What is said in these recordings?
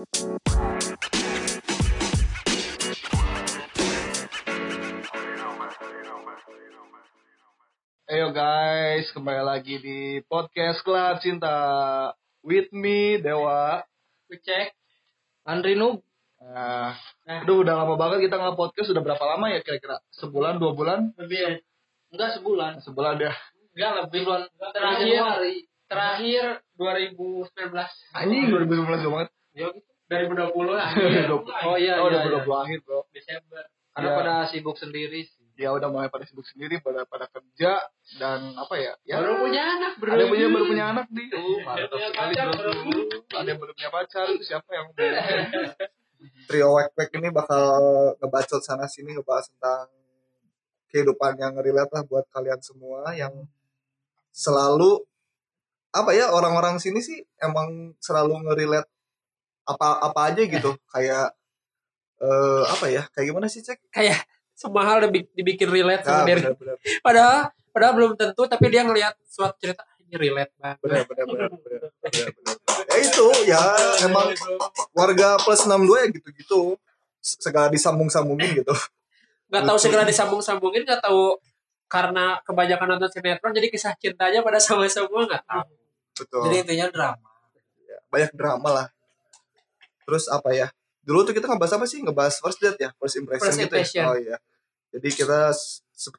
Ayo guys, kembali lagi di podcast Club Cinta with me Dewa. Cek. Andri Nub. Nah, aduh udah lama banget kita nggak podcast. Sudah berapa lama ya kira-kira? Sebulan, dua bulan? Lebih ya. Enggak sebulan. Sebulan ya. Enggak lebih bulan. Terakhir terakhir 2019. Anjing 2019 banget. Ya gitu. 2020 lah. oh iya, oh, iya, udah iya. akhir bro. Desember. Karena Iya. pada sibuk sendiri sih. Ya udah mulai pada sibuk sendiri, pada pada kerja dan apa ya? Ya Baru punya anak, bro. ada punya baru punya anak nih. Oh, mantap sekali pacar, bro. bro. Ada yang baru punya pacar, siapa yang Trio Wek Wek ini bakal ngebacot sana sini ngebahas tentang kehidupan yang relate lah buat kalian semua yang selalu apa ya orang-orang sini sih emang selalu ngerelate apa apa aja gitu kayak eh apa ya kayak gimana sih cek? Kayak semua hal dibi- dibikin relate Nah, sama diri. Padahal padahal belum tentu tapi dia ngelihat suatu cerita "Ah, ini relate banget. benar, benar, benar, benar, ya itu ya emang warga plus 62 ya gitu-gitu. Segala disambung-sambungin gitu. Nggak tahu segera disambung-sambungin nggak tahu karena kebanyakan nonton sinetron jadi kisah cintanya pada sama semua nggak tahu. Betul. Jadi intinya drama. Banyak drama lah. Terus apa ya? Dulu tuh kita ngebahas apa sih? Ngebahas first date ya, first impression First gitu impression. ya. Oh iya. Jadi kita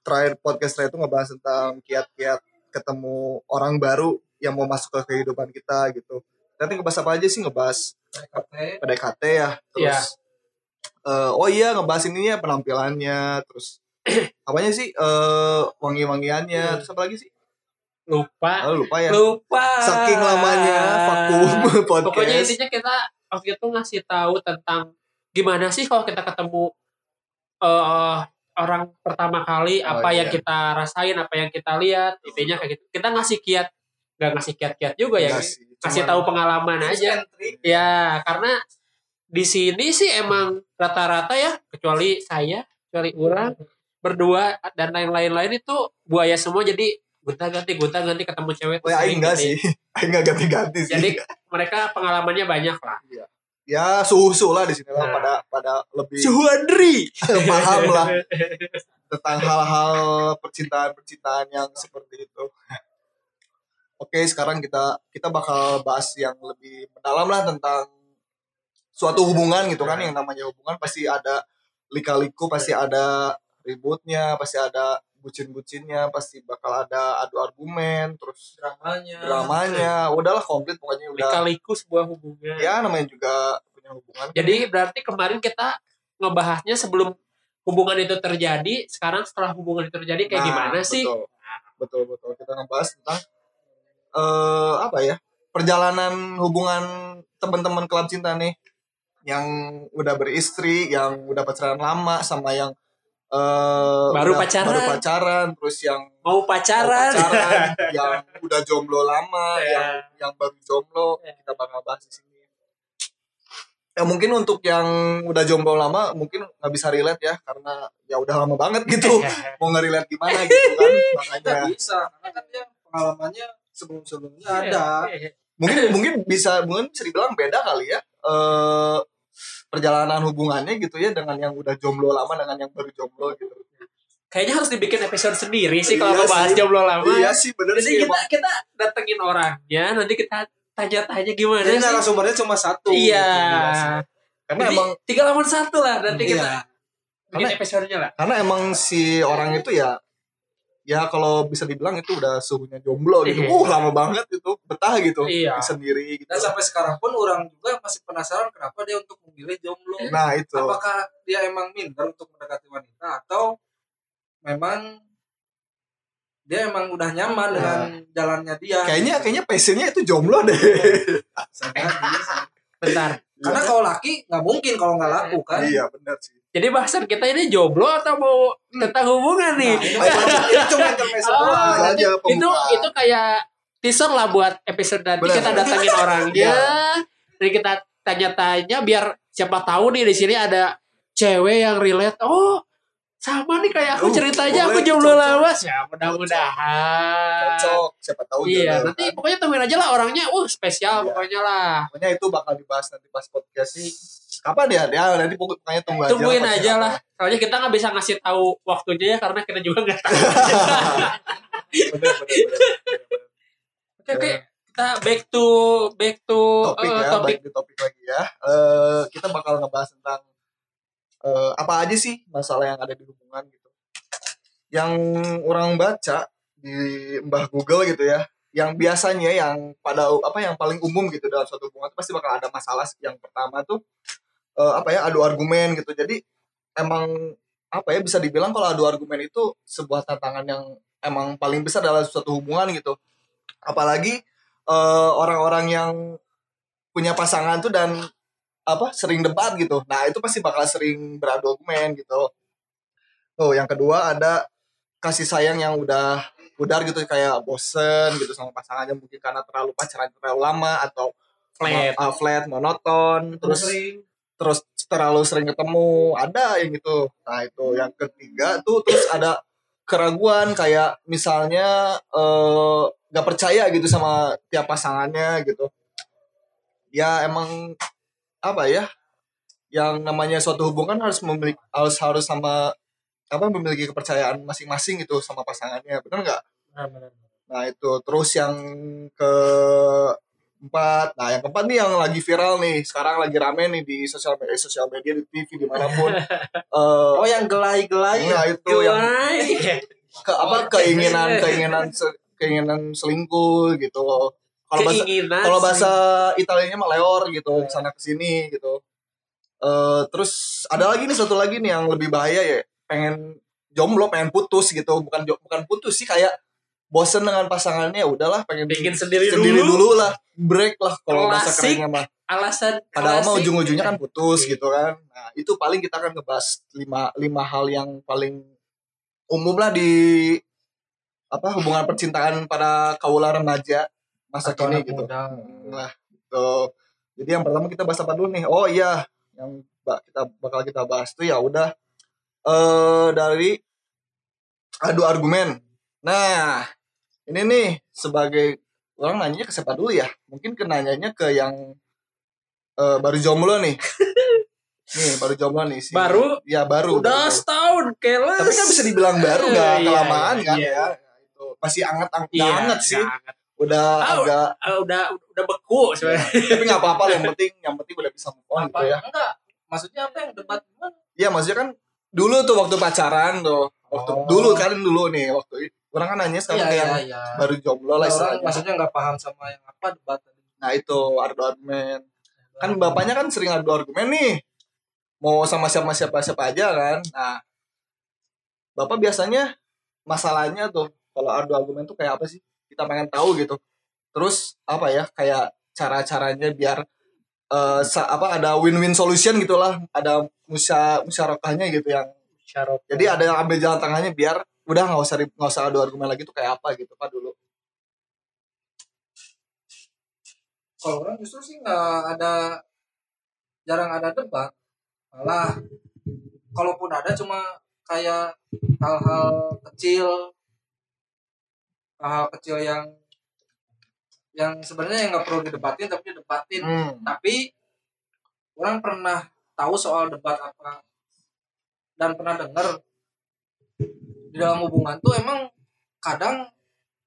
terakhir podcast terakhir itu ngebahas tentang kiat-kiat ketemu orang baru yang mau masuk ke kehidupan kita gitu. Nanti ngebahas apa aja sih? Ngebahas PDKT ya. Terus Iya. eh, oh iya ngebahas ininya penampilannya, terus apanya sih? eh wangi-wangiannya, terus apa lagi sih? lupa Oh, lupa ya. lupa Saking lamanya vakum podcast. pokoknya intinya kita waktu itu ngasih tahu tentang gimana sih kalau kita ketemu eh orang pertama kali Oh, apa yang iya. kita rasain apa yang kita lihat intinya kayak gitu. Kita ngasih kiat nggak ngasih kiat-kiat juga ya Enggak sih, kasih cuman- tahu pengalaman aja. ya karena di sini sih emang rata-rata ya kecuali saya kecuali orang berdua dan lain-lain lain itu buaya semua. Jadi gonta ganti gonta ganti ketemu cewek Oh, ya, enggak ya. sih. Aing enggak ganti-ganti sih. jadi mereka pengalamannya banyak lah ya suhu-suhu lah di sini lah Nah. pada pada lebih suhu Andri paham lah tentang hal-hal percintaan-percintaan yang seperti itu. Oke, sekarang kita kita bakal bahas yang lebih mendalam lah tentang suatu hubungan gitu kan yang namanya hubungan pasti ada lika-liku, pasti ada ributnya, pasti ada bucin-bucinnya, pasti bakal ada adu argumen, terus dramanya. dramanya, udahlah komplit pokoknya udah. Lika-liku sebuah hubungan. Ya namanya juga punya hubungan. Jadi berarti kemarin kita ngebahasnya sebelum hubungan itu terjadi sekarang setelah hubungan itu terjadi kayak Nah, gimana sih? betul. betul betul. Kita ngebahas tentang eh apa ya perjalanan hubungan teman-teman klub cinta nih. Yang udah beristri yang udah pacaran lama sama yang eh Baru udah- pacaran. baru pacaran terus yang mau mau pacaran, pacaran yang udah jomblo lama Ya. yang yang baru jomblo kita bakal bahas di sini. Ya mungkin untuk yang udah jomblo lama mungkin nggak bisa relate ya karena ya udah lama banget gitu. Mau nge-relate gimana gitu kan makanya. Bisa karena kan dia pengalamannya sebelum sebelumnya ada. mungkin mungkin bisa mungkin bisa dibilang beda kali ya. Eh perjalanan hubungannya gitu ya dengan yang udah jomblo lama dengan yang baru jomblo gitu. Kayaknya harus dibikin episode sendiri sih kalau Iya bahas jomblo lama. Iya sih bener jadi sih kita emang. kita datengin orangnya nanti kita tanya-tanya gimana jadi sih? narasumbernya cuma satu iya. Karena Jadi, emang tiga lawan satu lah nanti kita Iya. bikin Karena- episodenya lah. karena emang si orang itu ya ya kalau bisa dibilang itu udah suhunya jomblo gitu. Iya. uh lama banget itu betah gitu. Iya. sendiri gitu. Dan sampai sekarang pun orang juga masih penasaran kenapa dia untuk memilih jomblo. Nah itu. Apakah dia emang minder untuk mendekati wanita atau memang dia emang udah nyaman Nah. dengan jalannya dia? Kayaknya kayaknya passionnya itu jomblo deh. Jadi sih. bentar. Karena kalau laki nggak mungkin kalau nggak laku kan? Iya benar sih jadi bahasan kita ini jomblo atau mau tentang hubungan nih? Nah, ini cuma intermezzo Oh, aja itu pembukaan. itu kayak teaser lah buat episode nanti Benar. kita datangin orangnya dan kita tanya-tanya biar siapa tahu nih di sini ada cewek yang relate. Oh sama nih kayak aku Oh, ceritanya aku jomblo lama ya mudah-mudahan. Cocok. Siapa tahu iya nanti kan. pokoknya temuin aja lah orangnya. Uh spesial Iya. pokoknya lah. Pokoknya itu bakal dibahas nanti pas podcast kapan ya? Ya nanti pokoknya tunggu aja. Tungguin aja kapan. lah soalnya kita nggak bisa ngasih tahu waktunya ya karena kita juga nggak tahu. Bener bener bener, bener. oke. Oke. Kita back to back to topik eh, ya topik. baik di topik lagi ya. Eh kita bakal ngebahas tentang eh, apa aja sih masalah yang ada di hubungan gitu. Yang orang baca di mbah Google gitu ya yang biasanya yang pada apa yang paling umum gitu dalam suatu hubungan itu pasti bakal ada masalah yang pertama tuh eh, apa ya adu argumen gitu. Jadi emang apa ya bisa dibilang kalau adu argumen itu sebuah tantangan yang emang paling besar dalam suatu hubungan gitu. Apalagi eh, orang-orang yang punya pasangan tuh dan apa sering debat gitu. Nah itu pasti bakal sering beradu argumen gitu. Tuh yang kedua ada kasih sayang yang udah pudar gitu kayak bosen gitu sama pasangannya mungkin karena terlalu pacaran terlalu lama atau flat. uh, flat monoton. Terus terus terlalu sering ketemu. Ada yang gitu. Nah itu yang ketiga tuh terus ada keraguan kayak misalnya eh, nggak percaya gitu sama tiap pasangannya gitu. Ya emang apa ya yang namanya suatu hubungan harus memiliki harus harus sama apa memiliki kepercayaan masing-masing gitu sama pasangannya. Benar nggak? Nah itu. Terus yang keempat, nah yang keempat nih yang lagi viral nih, sekarang lagi rame nih di sosial media, sosial media di TV di mana pun. Eh, Oh yang gelai-gelai nah itu yang Gilai. ke apa keinginan keinginan se- keinginan selingkuh gitu. Kalau bahasa keinginan kalau bahasa Italianya mah leor gitu, sana ke sini gitu. Eh terus ada lagi nih satu lagi nih yang lebih bahaya ya, pengen jomblo, pengen putus gitu, bukan bukan putus sih kayak bosen dengan pasangannya, udahlah pengen bikin sendiri, sendiri dulu, dulu lah, break lah kalau bahasa Klasik. kerennya mah. alasan Padahal mah ujung-ujungnya kan putus Oke. gitu kan. Nah itu paling kita akan ngebahas lima lima hal yang paling umum lah di apa hubungan percintaan pada kaula remaja masa Atau kini gitu. muda. Nah, gitu. Jadi yang pertama kita bahas apa dulu nih? Oh iya, yang ba- kita bakal kita bahas tuh ya udah eh dari adu argumen. Nah, ini nih sebagai orang nanyanya ke siapa dulu ya? Mungkin ke nanyanya ke yang eh, baru jomblo nih. nih, baru jomblo nih sih. Baru? Ya, baru. udah baru. setahun keles Tapi kan bisa dibilang baru Eh, nggak iya, kelamaan iya, kan iya. ya. Itu masih anget anget, Iya, anget sih. anget. Udah Ah, agak Ah, udah udah beku sebenarnya tapi nggak apa-apa yang penting yang penting udah bisa move on Apa gitu ya enggak? Maksudnya apa yang debat gimana? iya maksudnya kan dulu tuh waktu pacaran tuh waktu Oh. dulu kan dulu nih waktu itu orang kan nanya sekarang Iya kayak iya yang iya. baru jomblo lah Orang istilahnya. maksudnya nggak paham sama yang apa debat tadi. nah itu adu argumen kan bapaknya kan sering adu argumen nih. Mau sama siapa siapa siapa aja kan. Nah bapak biasanya masalahnya tuh kalau adu argumen tuh kayak apa sih? Kita pengen tahu gitu. Terus apa ya kayak cara caranya biar sa- apa ada win-win solution gitulah. Ada musya musyarakahnya gitu yang Syarok. jadi ada yang ambil jalan tengahnya biar udah nggak usah nggak usah adu argumen lagi tuh kayak apa gitu pak dulu Kalau orang justru sih nggak ada jarang ada debat. Malah kalaupun ada cuma kayak hal-hal kecil hal-hal kecil yang yang sebenarnya yang nggak perlu didebatin tapi didebatin Hmm. tapi orang pernah tahu soal debat apa dan pernah dengar di dalam hubungan tuh emang kadang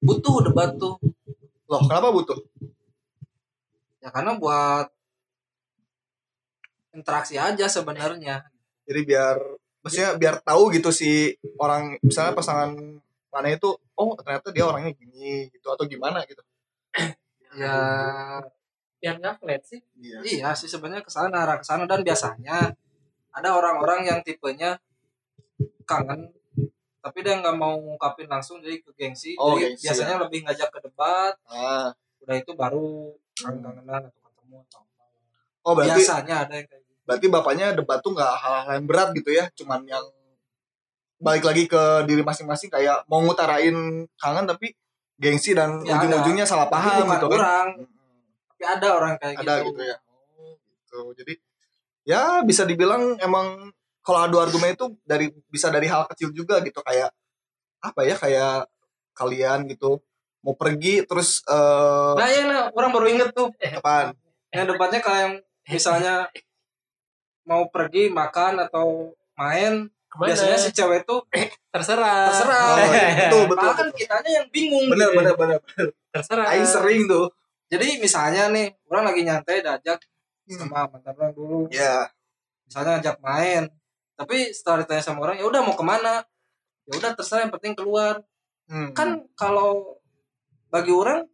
butuh debat tuh. Loh kenapa butuh? Ya karena buat interaksi aja sebenarnya. Jadi biar maksudnya biar tahu gitu si orang misalnya pasangan mana itu oh ternyata dia orangnya gini gitu atau gimana gitu. Ya Biar nggak flat sih. iya. Iya sih sebenarnya ke sana arah ke sana. Dan biasanya ada orang-orang yang tipenya kangen tapi dia nggak mau ngungkapin langsung jadi ke gengsi. Oh, jadi gengsi, biasanya lebih ngajak ke debat. Ah. Udah itu baru kangen-kangenan atau ketemu atau apa. oh berarti biasanya ada yang kayak gitu. berarti bapaknya debat tuh nggak hal-hal yang berat gitu ya? Cuman yang balik lagi ke diri masing-masing kayak mau ngutarain kangen tapi gengsi dan Ya, ujung-ujungnya salah paham gitu kan? orang Mm-mm. tapi ada orang kayak ada gitu, gitu ya? Oh gitu. Jadi ya bisa dibilang emang kalau adu argumen itu dari bisa dari hal kecil juga gitu kayak apa ya kayak kalian gitu mau pergi terus eh Nah ya nah, orang baru inget tuh apaan? yang debatnya kayak yang misalnya mau pergi makan atau main Ke mana? biasanya si cewek tuh terserah. terserah Oh, iya. Betul, betul, Malah kan kitanya yang bingung Bener gitu. bener bener. Terserah. Aing sering tuh. jadi misalnya nih orang lagi nyantai diajak Hmm. sama mantan orang dulu Ya. misalnya ngajak main tapi setelah ditanya sama orang ya udah mau ke mana? Ya udah terserah yang penting keluar. Hmm. kan kalau bagi orang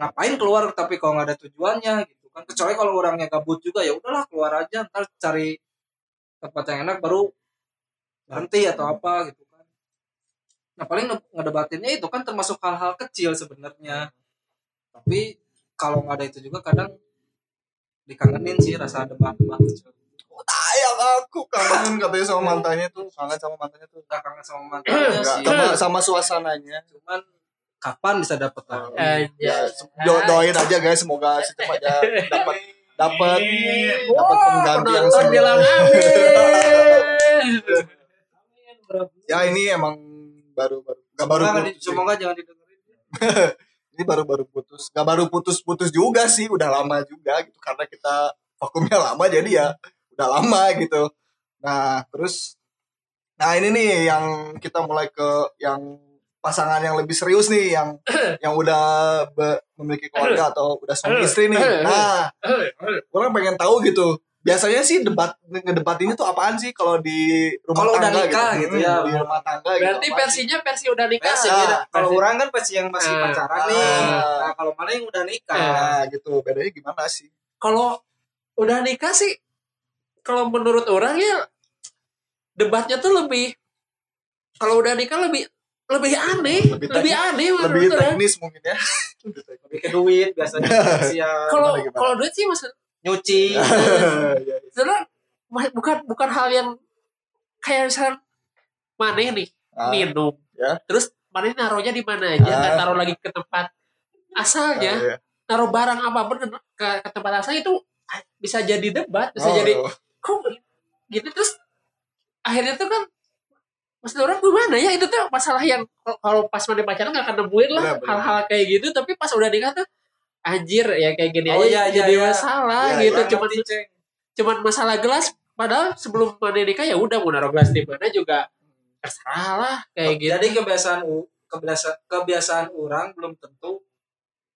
ngapain keluar? Tapi kalau nggak ada tujuannya gitu kan. Kecuali kalau orangnya gabut juga ya udahlah keluar aja. Ntar cari tempat yang enak baru berhenti atau apa gitu kan. Nah paling nge- ngedebatinnya itu kan termasuk hal-hal kecil sebenarnya. Tapi kalau nggak ada itu juga kadang dikangenin sih rasa debat-debat kecil Ayang aku kangen katanya sama mantannya tuh kangen sama mantannya tuh. Nggak kangen sama mantannya. Enggak, sih. sama sama suasananya. Cuman kapan bisa dapet lagi Anjay. ya do- doain aja guys semoga si Cep aja dapat dapat dapat pengganti yang bilang ya ini emang baru baru gak baru semoga, putus, semoga jangan didengerin ini baru baru putus gak baru putus putus juga sih udah lama juga gitu karena kita vakumnya lama jadi ya udah lama gitu nah terus nah ini nih yang kita mulai ke yang pasangan yang lebih serius nih yang yang udah be- memiliki keluarga atau udah suami istri nih nah orang pengen tahu gitu biasanya sih debat ngedebat ini tuh apaan sih kalau di rumah Kalau udah tangga nikah gitu ya. di rumah tangga Berarti gitu apaan sih? versinya versi udah nikah. Versi beda. Kalau orang kan versi yang masih Ah. pacaran nih. Ah. Nah, kalau mana yang udah nikah. nah gitu bedanya gimana sih Kalau udah nikah sih, kalau menurut orang ya debatnya tuh lebih kalau udah nikah lebih lebih aneh, Lebih aneh lebih menurut orang. teknis mungkin ya Lebih ke duit biasanya Kalau kalau duit sih maksud nyuci. Iya, iya. sebenarnya ma- bukan bukan hal yang kayak misalnya maneh nih Ah, minum, ya. terus maneh naruhnya di mana aja, Ah. nggak taruh lagi ke tempat asalnya, ah, iya. naruh barang apa pun ke, ke, ke tempat asal itu bisa jadi debat, bisa Oh, jadi kok gitu terus akhirnya tuh kan maksud orang gimana ya itu tuh masalah yang kalau- pas mana pacaran nggak akan nemuin lah hal-hal kayak gitu tapi pas udah nikah tuh anjir ya kayak gini Oh, aja iya, iya, jadi iya. masalah Iya, gitu iya. cuman Ceng. cuman masalah gelas padahal sebelum mana nikah ya udah mau naruh gelas di mana juga terserah lah kayak gitu Jadi kebiasaan kebiasaan kebiasaan orang belum tentu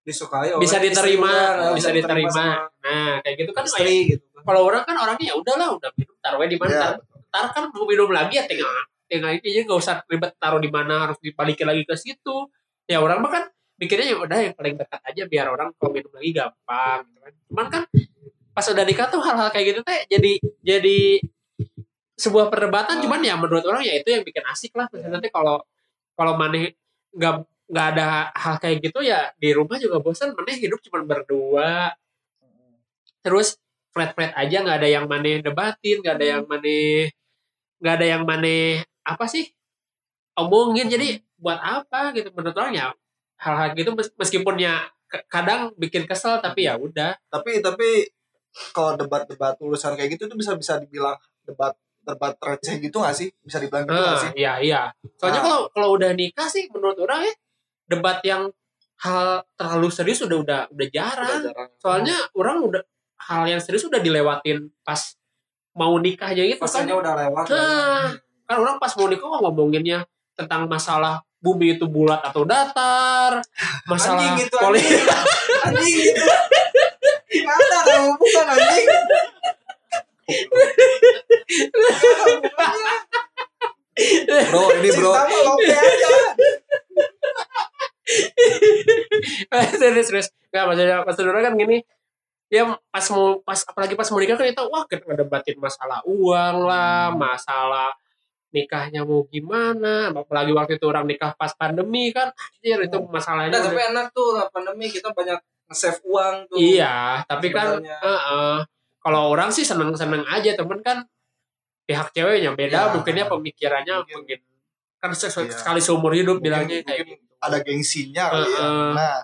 disukai oleh bisa istri diterima orang, bisa diterima nah kayak gitu kan istri gitu kan. kalau orang kan orangnya ya udahlah udah minum taruhnya di mana ntar, ntar kan mau minum lagi ya tinggal tinggal ini aja nggak usah ribet taruh di mana harus dibalikin lagi ke situ. Ya orang mah kan mikirnya ya udah yang paling dekat aja biar orang kalau minum lagi gampang gitu kan. Cuman kan pas udah nikah tuh hal-hal kayak gitu teh jadi jadi sebuah perdebatan. Ah. cuman ya menurut orang ya itu yang bikin asik lah. Nanti kalau kalau maneh nggak nggak ada hal kayak gitu ya di rumah juga bosan maneh hidup cuma berdua. Terus flat flat aja nggak ada yang maneh debatin nggak ada yang maneh nggak ada yang maneh apa sih omongin. Jadi buat apa gitu? Menurut orang ya hal-hal gitu mes- meskipun ya kadang bikin kesel tapi ya udah. Tapi tapi kalau debat-debat urusan kayak gitu tuh bisa bisa dibilang debat debat receh gitu gak sih? Bisa dibilang gitu gak Ah, sih? iya iya. Soalnya Ah. kalau kalau udah nikah sih menurut orang ya debat yang hal terlalu serius udah udah udah jarang. Udah jarang. soalnya orang udah hal yang serius udah dilewatin pas mau nikah aja gitu kan. Fasenya udah lewat. Nah, kan orang pas mau nikah kok ngomonginnya tentang masalah bumi itu bulat atau datar, masalah anjing gitu poli- anjing. Anjing gitu ada bukan anjing? Bro ini bro. Lope aja serius serius nggak maksudnya maksud orang kan gini ya pas mau pas apalagi pas mau nikah kan kita wah kita ngedebatin masalah uang lah masalah nikahnya mau gimana apalagi waktu itu orang nikah pas pandemi kan anjir itu masalahnya Udah, udah- tapi enak tuh lah pandemi kita banyak nge-save uang tuh Iya, tapi kan sebenarnya. heeh. kalau orang sih seneng-seneng aja, temen kan pihak ceweknya beda, Iya. mungkinnya pemikirannya Mungkin. mungkin kan Iya. sekali seumur hidup Mungkin- bilangnya kayak gitu. ada gengsinya kali ya nah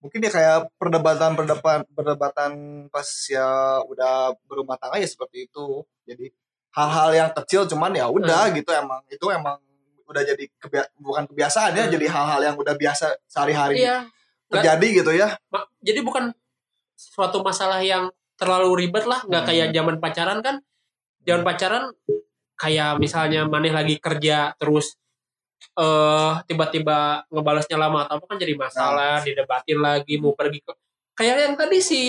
mungkin ya kayak perdebatan perdebatan perdebatan pas ya udah berumah tangga ya seperti itu. Jadi hal-hal yang kecil cuman ya udah gitu emang. Itu emang udah jadi kebia- bukan kebiasaan ya Hmm. jadi hal-hal yang udah biasa sehari-hari iya. terjadi gitu ya. jadi bukan suatu masalah yang terlalu ribet lah nggak Hmm. kayak zaman pacaran kan. Zaman pacaran kayak misalnya maneh lagi kerja terus eh tiba-tiba ngebalasnya lama atau apa kan jadi masalah didebatin lagi mau pergi ke kayak yang tadi si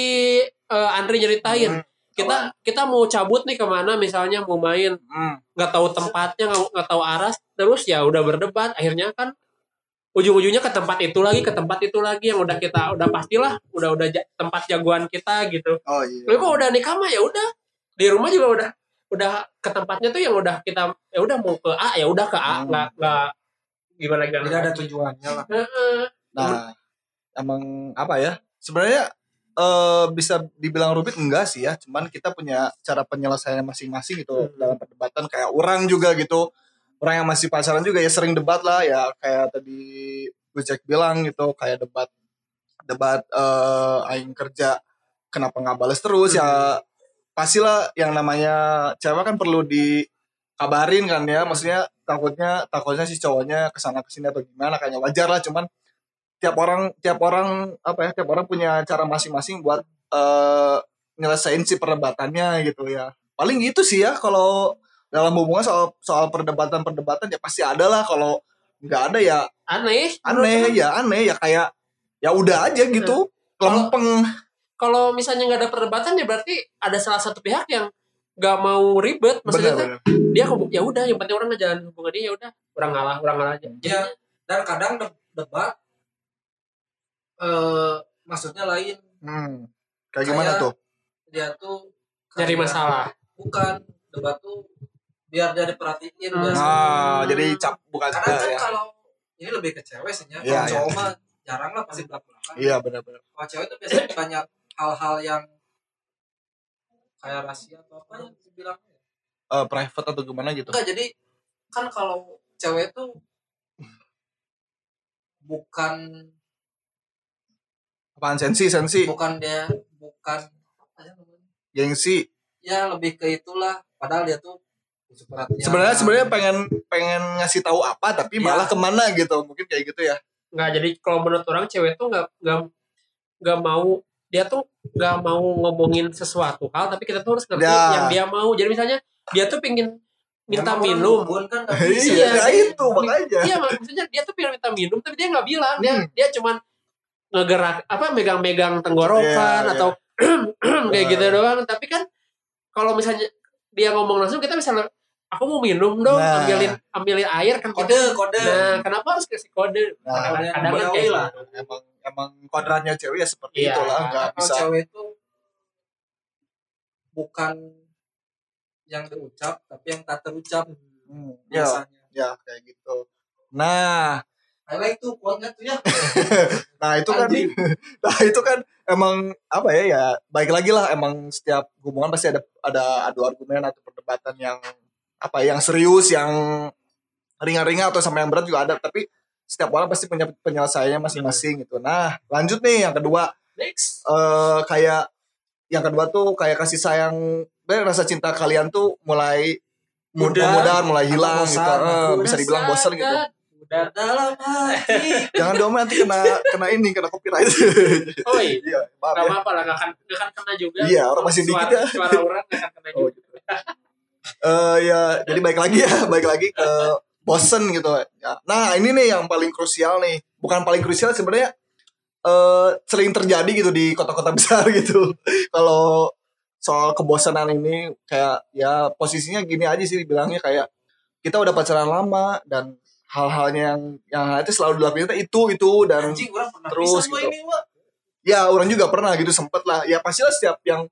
eh, Andri nyeritain. Hmm. kita kita mau cabut nih ke mana misalnya mau main. Hmm. nggak tahu tempatnya nggak tahu arah terus ya udah berdebat. Akhirnya kan ujung-ujungnya ke tempat itu lagi ke tempat itu lagi yang udah kita udah pastilah udah udah ja- tempat jagoan kita gitu. Oh iya. Tapi kok udah nikah mah ya udah. Di rumah juga udah udah ke tempatnya tuh yang udah kita ya udah mau ke A ya udah ke A. Hmm. nggak nggak gimana gimana tidak ada tujuannya lah. Nah, emang apa ya? Sebenarnya eh, bisa dibilang rumit enggak sih ya, cuman kita punya cara penyelesaiannya masing-masing gitu Hmm. dalam perdebatan kayak orang juga gitu. Orang yang masih pacaran juga ya sering debat lah ya kayak tadi gue cek bilang gitu kayak debat debat eh aing kerja kenapa nggak balas terus ya pastilah yang namanya cewek kan perlu dikabarin kan ya maksudnya takutnya takutnya si cowoknya ke sana ke sini atau gimana kayaknya wajar lah. Cuman tiap orang tiap orang apa ya tiap orang punya cara masing-masing buat eh nyelesain si perdebatannya gitu ya. Paling gitu sih ya kalau dalam hubungan soal soal perdebatan perdebatan ya pasti ada lah. Kalau nggak ada ya aneh. aneh ya aneh ya kayak ya udah aja gitu. Lempeng kalau misalnya nggak ada perdebatan ya berarti ada salah satu pihak yang nggak mau ribet maksudnya tuh bener dia ya udah yang penting orang ngejalan hubungan dia ya udah orang ngalah orang ngalah aja. Ya dan kadang de- debat eh maksudnya lain. Hmm. kayak gimana Kayak- tuh? dia tuh cari masalah. Bukan debat tuh biar dia diperhatiin Hmm. ah jadi cap bukan karena kan ya. kalau ini lebih ke cewek sih ya Iya, kalau cowok mah jarang lah pasti belak belakan iya benar-benar. Kalau cewek tuh biasanya banyak hal-hal yang kayak rahasia atau apa yang dibilang Eh, private atau gimana gitu? Enggak jadi kan kalau cewek tuh bukan apaan sensi sensi? Bukan dia bukan apa ya namanya? Gengsi. Ya lebih ke itulah. Padahal dia tuh sebenarnya sebenarnya pengen pengen ngasih tahu apa tapi Iya. malah ke mana gitu? Mungkin kayak gitu ya. Nggak jadi kalau menurut orang cewek tuh nggak nggak nggak mau dia tuh nggak mau ngomongin sesuatu hal tapi kita tuh harus ngerti Ya. yang dia mau jadi misalnya dia tuh pingin minta Emang orang minum kan iya Iya, ya itu makanya iya maksudnya dia tuh pengen minta minum tapi dia nggak bilang dia Hmm. dia cuman ngegerak apa megang-megang tenggorokan Iya, iya. atau kayak gitu doang tapi kan kalau misalnya dia ngomong langsung kita bisa aku mau minum dong Nah. ambilin ambilin air kan kode kode nah kenapa harus kasih kode Nah, kadang-kadang kan kayak lah. gitu. emang emang kodratnya cewek ya seperti Iya. itulah nggak bisa. cewek itu bukan yang terucap tapi yang tak terucap Hmm, ya biasanya. ya kayak gitu. Nah. I like tuh quote-nya tuh ya. Nah itu kan nah itu kan emang apa ya ya baik lagi lah emang setiap hubungan pasti ada ada adu argumen atau perdebatan yang apa yang serius yang ringan-ringan atau sampai yang berat juga ada tapi setiap orang pasti punya penyelesaiannya masing-masing gitu. Nah lanjut nih yang kedua. Next. Eh kayak yang kedua tuh kayak kasih sayang dan rasa cinta kalian tuh mulai Mudah. mudah mulai hilang bosan. gitu. Eh, Udah bisa dibilang bosan gitu. udah dalam hati. Jangan dong nanti kena kena ini kena copyright. Oh iya. Iya maaf Gak ya. apa-apa lah, gak akan, gak akan kena juga. Iya, orang masih suara, dikit ya. Suara orang gak akan kena Oh, juga. Eh, ya jadi baik lagi ya baik lagi ke bosen gitu ya. nah ini nih yang paling krusial nih bukan paling krusial sebenarnya eh sering terjadi gitu di kota-kota besar gitu kalau soal kebosanan ini kayak ya posisinya gini aja sih bilangnya kayak kita udah pacaran lama dan hal-halnya yang yang itu selalu dilakukan itu itu dan anjing Terus terus gitu. ini Wak. ya orang juga pernah gitu sempet lah ya pastilah setiap yang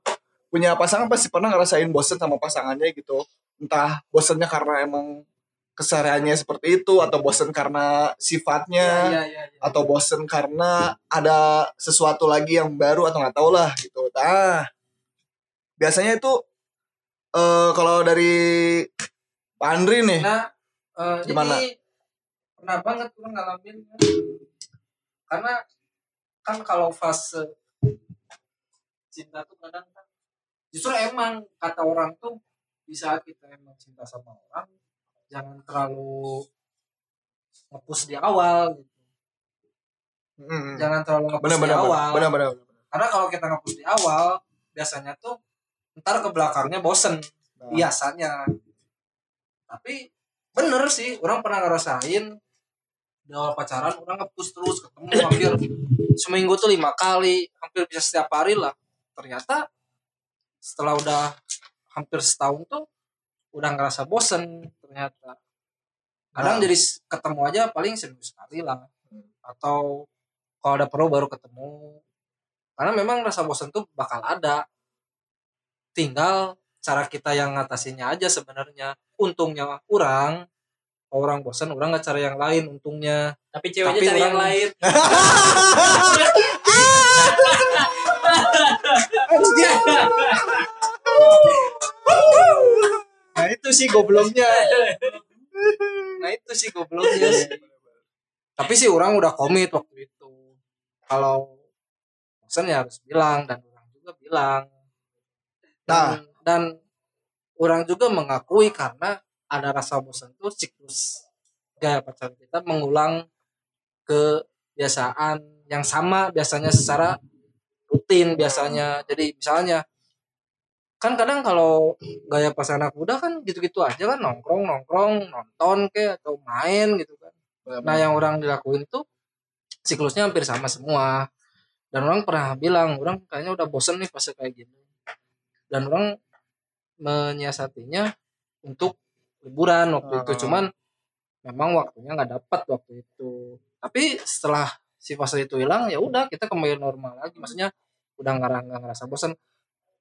punya pasangan pasti pernah ngerasain bosen sama pasangannya gitu entah bosennya karena emang kesehariannya seperti itu atau bosen karena sifatnya iya iya iya atau bosen karena ada sesuatu lagi yang baru atau nggak tahu lah gitu. Nah biasanya itu eh kalau dari Pak Andri nih nah eh, Gimana? ini pernah banget orang ngalamin karena kan kalau fase cinta tuh kadang kan justru emang kata orang tuh di saat kita emang cinta sama orang jangan terlalu ngepush di awal gitu. Mm-mm. jangan terlalu ngepush benar di benar awal. Benar benar. Karena kalau kita ngepush di awal biasanya tuh ntar ke belakangnya bosen. Nah, biasanya. Tapi bener sih orang pernah ngerasain di awal pacaran orang ngepush terus ketemu hampir seminggu tuh lima kali hampir bisa setiap hari lah. Ternyata setelah udah hampir setahun tuh udah ngerasa bosen ternyata. Kadang Nah. jadi ketemu aja paling seminggu sekali lah. Atau kalau ada perlu baru ketemu. Karena memang rasa bosen tuh bakal ada. Tinggal cara kita yang ngatasinnya aja sebenarnya. Untungnya orang kalau orang bosan orang nggak cara yang lain untungnya. Tapi ceweknya Tapi cari yang orang- lain. nah itu sih gobloknya. Nah itu sih gobloknya. Sih tapi sih orang udah komit waktu itu. Kalau bosan ya harus bilang dan orang juga bilang. Dan, dan orang juga mengakui karena ada rasa bosan tuh siklus gaya pacaran kita mengulang kebiasaan yang sama biasanya secara rutin biasanya. Jadi misalnya kan kadang kalau gaya pas anak muda kan gitu-gitu aja kan nongkrong nongkrong nonton kayak atau main gitu kan. Nah yang orang dilakuin tuh siklusnya hampir sama semua. Dan orang pernah bilang orang kayaknya udah bosen nih pas kayak gini. Dan orang menyiasatinya untuk liburan waktu itu. Ah. cuman memang waktunya nggak dapat waktu itu. Tapi setelah si fase itu hilang ya udah kita kembali normal lagi. Maksudnya udah nggak nggak ngerasa bosen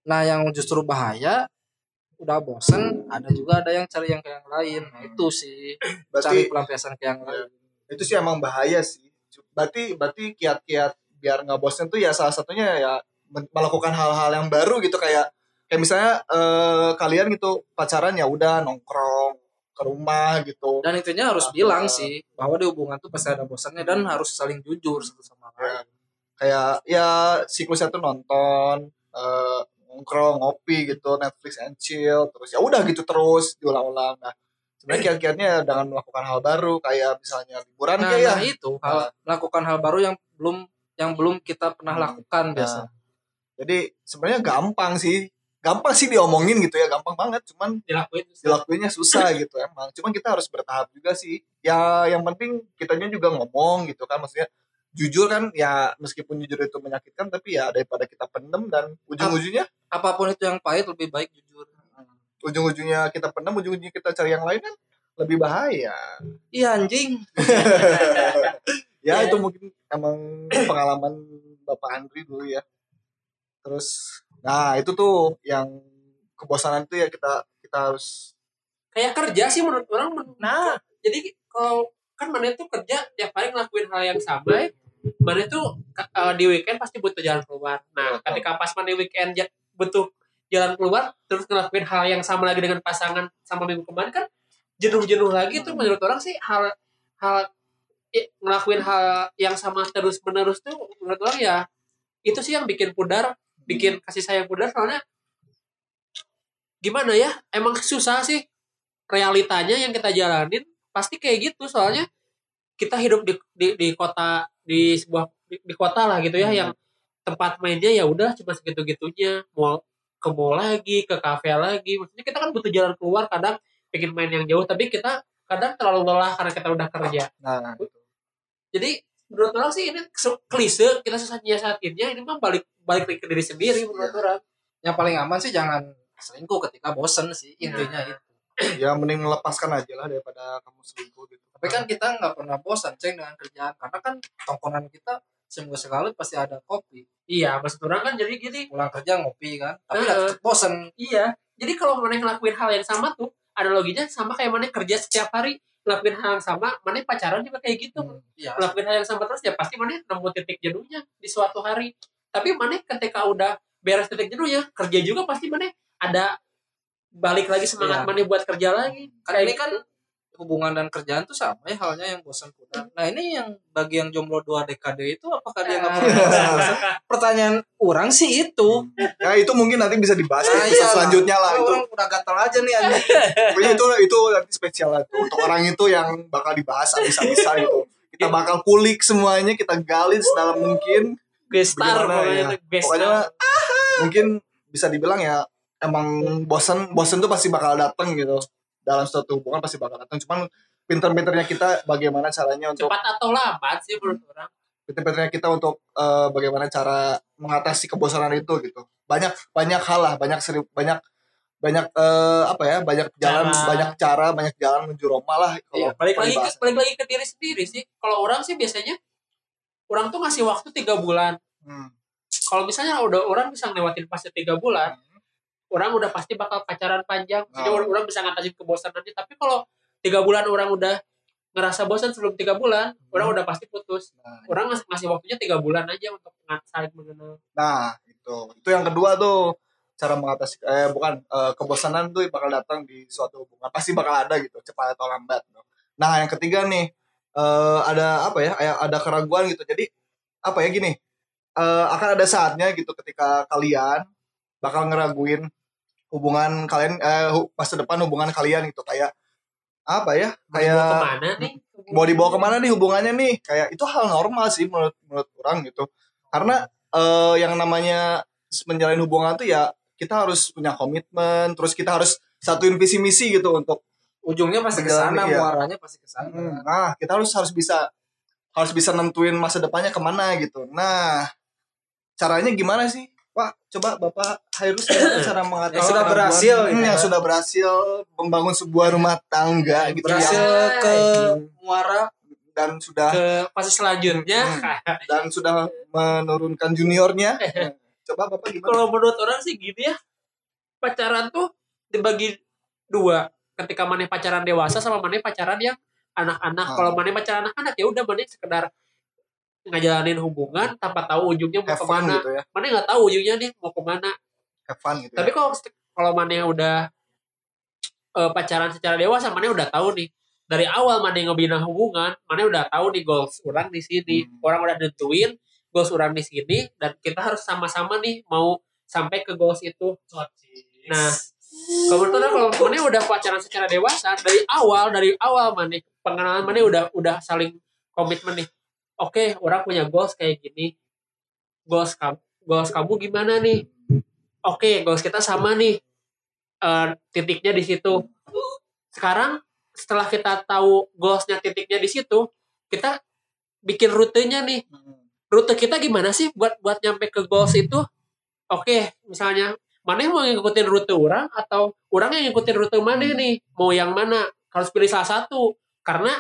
nah yang justru bahaya udah bosen ada juga ada yang cari yang kayak yang lain. Nah itu sih. Cari berarti pelampiasan ke yang lain. Itu sih emang bahaya sih. Berarti berarti kiat-kiat biar nggak bosen tuh ya salah satunya ya melakukan hal-hal yang baru gitu. Kayak kayak misalnya eh, kalian gitu pacaran ya udah nongkrong ke rumah gitu. Dan intinya harus Ah. bilang sih bahwa di hubungan tuh pasti ada bosannya dan harus saling jujur satu sama lain. Kayak ya siklusnya tuh nonton eh, nongkrong ngopi gitu Netflix and chill terus ya udah gitu terus diulang-ulang. Nah sebenarnya kiat-kiatnya dengan melakukan hal baru kayak misalnya liburan nah, kayak ya. nah itu hal, melakukan hal baru yang belum yang belum kita pernah Hmm. lakukan Nah, biasa. Jadi sebenarnya gampang sih. Gampang sih diomongin gitu ya gampang banget cuman Dilakuin. dilakuinnya susah gitu emang. Cuman kita harus bertahap juga sih. Ya yang penting kitanya juga ngomong gitu kan maksudnya jujur kan ya meskipun jujur itu menyakitkan tapi ya daripada kita pendem dan ujung-ujungnya apa pun itu yang pahit lebih baik jujur ujung-ujungnya kita pendem ujung-ujungnya kita cari yang lain kan lebih bahaya iya anjing ya Ya. itu mungkin emang pengalaman bapak Andri dulu ya terus nah itu tuh yang kebosanan tuh ya kita kita harus Kayak kerja sih menurut orang. nah Jadi kalau kan mana tuh kerja tiap hari ngelakuin hal yang sama. ya. Mana tuh eh, di weekend pasti butuh jalan keluar. Nah, ketika pas mana weekend ja- butuh jalan keluar terus ngelakuin hal yang sama lagi dengan pasangan sama minggu kemarin kan jenuh-jenuh lagi tuh menurut orang sih hal hal ngelakuin hal yang sama terus menerus tuh menurut orang ya itu sih yang bikin pudar bikin kasih sayang pudar soalnya gimana ya emang susah sih realitanya yang kita jalanin pasti kayak gitu. Soalnya kita hidup di di, di kota di sebuah di, di kota lah gitu ya Hmm. yang tempat mainnya ya udah cuma segitu gitunya mau ke mall lagi ke kafe lagi. Maksudnya kita kan butuh jalan keluar kadang pengen main yang jauh. Tapi kita kadang terlalu lelah karena kita udah kerja. Nah jadi menurut orang sih ini se- klise kita susah nyiasatinnya ini mah balik balik ke diri sendiri menurut orang. Yang paling aman sih jangan selingkuh ketika bosen sih intinya itu ya mending melepaskan aja lah daripada kamu selingkuh gitu. Tapi kan kita nggak pernah bosan ceng dengan kerjaan. Karena kan tongkongan kita seminggu sekali pasti ada kopi. Iya maksud orang kan jadi gini. Pulang kerja ngopi kan. Tapi nggak tetep bosen. Iya. Jadi kalau mana ngelakuin hal yang sama tuh, ada loginya sama kayak mana kerja setiap hari ngelakuin hal yang sama, mana pacaran juga kayak gitu. iya. Ngelakuin hal yang sama terus ya pasti mana nemu titik jenuhnya di suatu hari. Tapi mana ketika udah beres titik jenuhnya, kerja juga pasti mana ada balik lagi semangat Iya. mana buat kerja lagi. kan ini kan hubungan dan kerjaan tuh sama ya halnya yang bosan pudar. Nah ini yang bagi yang jomblo dua dekade itu apakah dia nggak pernah bosan? Pertanyaan orang sih itu. ya itu mungkin nanti bisa dibahas Nah, iya selanjutnya lah itu Orang udah gatel aja nih anjing. itu itu nanti spesial lah tuh. untuk orang itu yang bakal dibahas habis-habisan gitu kita bakal kulik semuanya kita gali sedalam mungkin gestar pokoknya ya? itu, gestar. pokoknya mungkin bisa dibilang ya emang bosen bosen tuh pasti bakal dateng gitu. Dalam suatu hubungan pasti bakal datang cuman pinter-pinternya kita bagaimana caranya untuk cepat atau lambat sih menurut orang. Pinter-pinternya kita untuk eh, bagaimana cara mengatasi kebosanan itu gitu. Banyak banyak hal lah banyak seri, banyak banyak eh, apa ya banyak jalan Cara. banyak cara banyak jalan menuju Roma lah kalau Iya, balik lagi ke, balik lagi ke diri sendiri sih. Kalau orang sih biasanya orang tuh ngasih waktu tiga bulan. Hmm. kalau misalnya udah orang bisa ngelewatin fase tiga bulan orang udah pasti bakal pacaran panjang jadi Oh. orang, bisa ngatasin kebosanannya tapi kalau tiga bulan orang udah ngerasa bosan sebelum tiga bulan orang udah pasti putus Nah, orang ngas- ngasih waktunya tiga bulan aja untuk saling mengenal Nah, itu. Itu yang kedua tuh cara mengatasi eh bukan eh, kebosanan tuh bakal datang di suatu hubungan. Pasti bakal ada gitu, cepat atau lambat. Nah, yang ketiga nih eh ada apa ya? Kayak ada keraguan gitu. Jadi apa ya gini? eh akan ada saatnya gitu ketika kalian bakal ngeraguin hubungan kalian eh masa depan hubungan kalian gitu kayak apa ya? Mau Kayak dibawa ke mana nih mau dibawa ke mana nih hubungannya nih kayak itu hal normal sih menurut menurut orang gitu karena eh, yang namanya menjalin hubungan tuh ya kita harus punya komitmen terus kita harus satuin visi misi gitu untuk Ujungnya pasti ke sana, iya. muaranya pasti ke sana. Hmm, nah kita harus harus bisa harus bisa nentuin masa depannya ke mana gitu nah caranya gimana sih Pak coba Bapak Hairus gimana cara mengatasi Yang sudah berhasil, Hmm, gitu. yang sudah berhasil membangun sebuah rumah tangga gitu Berhasil ya. ke muara dan sudah ke fase selanjutnya Hmm. dan sudah menurunkan juniornya. Coba Bapak gimana? kalau menurut orang sih gitu ya pacaran tuh dibagi dua ketika mana pacaran dewasa sama mana pacaran yang anak-anak Hmm. kalau mana pacaran anak-anak ya udah mana sekedar ngejalanin hubungan tanpa tahu ujungnya mau Have ke mana gitu ya. mana nggak tahu ujungnya nih mau ke mana Have fun gitu tapi ya. kalau kalau mana udah eh, pacaran secara dewasa mana udah tahu nih dari awal mana yang ngebina hubungan mana udah tahu nih goals orang di sini Hmm. orang udah nentuin goals orang di sini dan kita harus sama-sama nih mau sampai ke goals itu nah kalau menurut orang kalau mana udah pacaran secara dewasa dari awal dari awal mana pengenalan mana udah udah saling komitmen nih oke orang punya goals kayak gini. Goals kamu goals kamu gimana nih? Oke goals kita sama nih. Eh, titiknya di situ. Sekarang setelah kita tahu goalsnya titiknya di situ kita bikin rutenya nih. Rute kita gimana sih buat buat nyampe ke goals itu? Oke misalnya mana yang mau ngikutin rute orang atau orang yang ngikutin rute mana nih? Mau yang mana? Harus pilih salah satu. Karena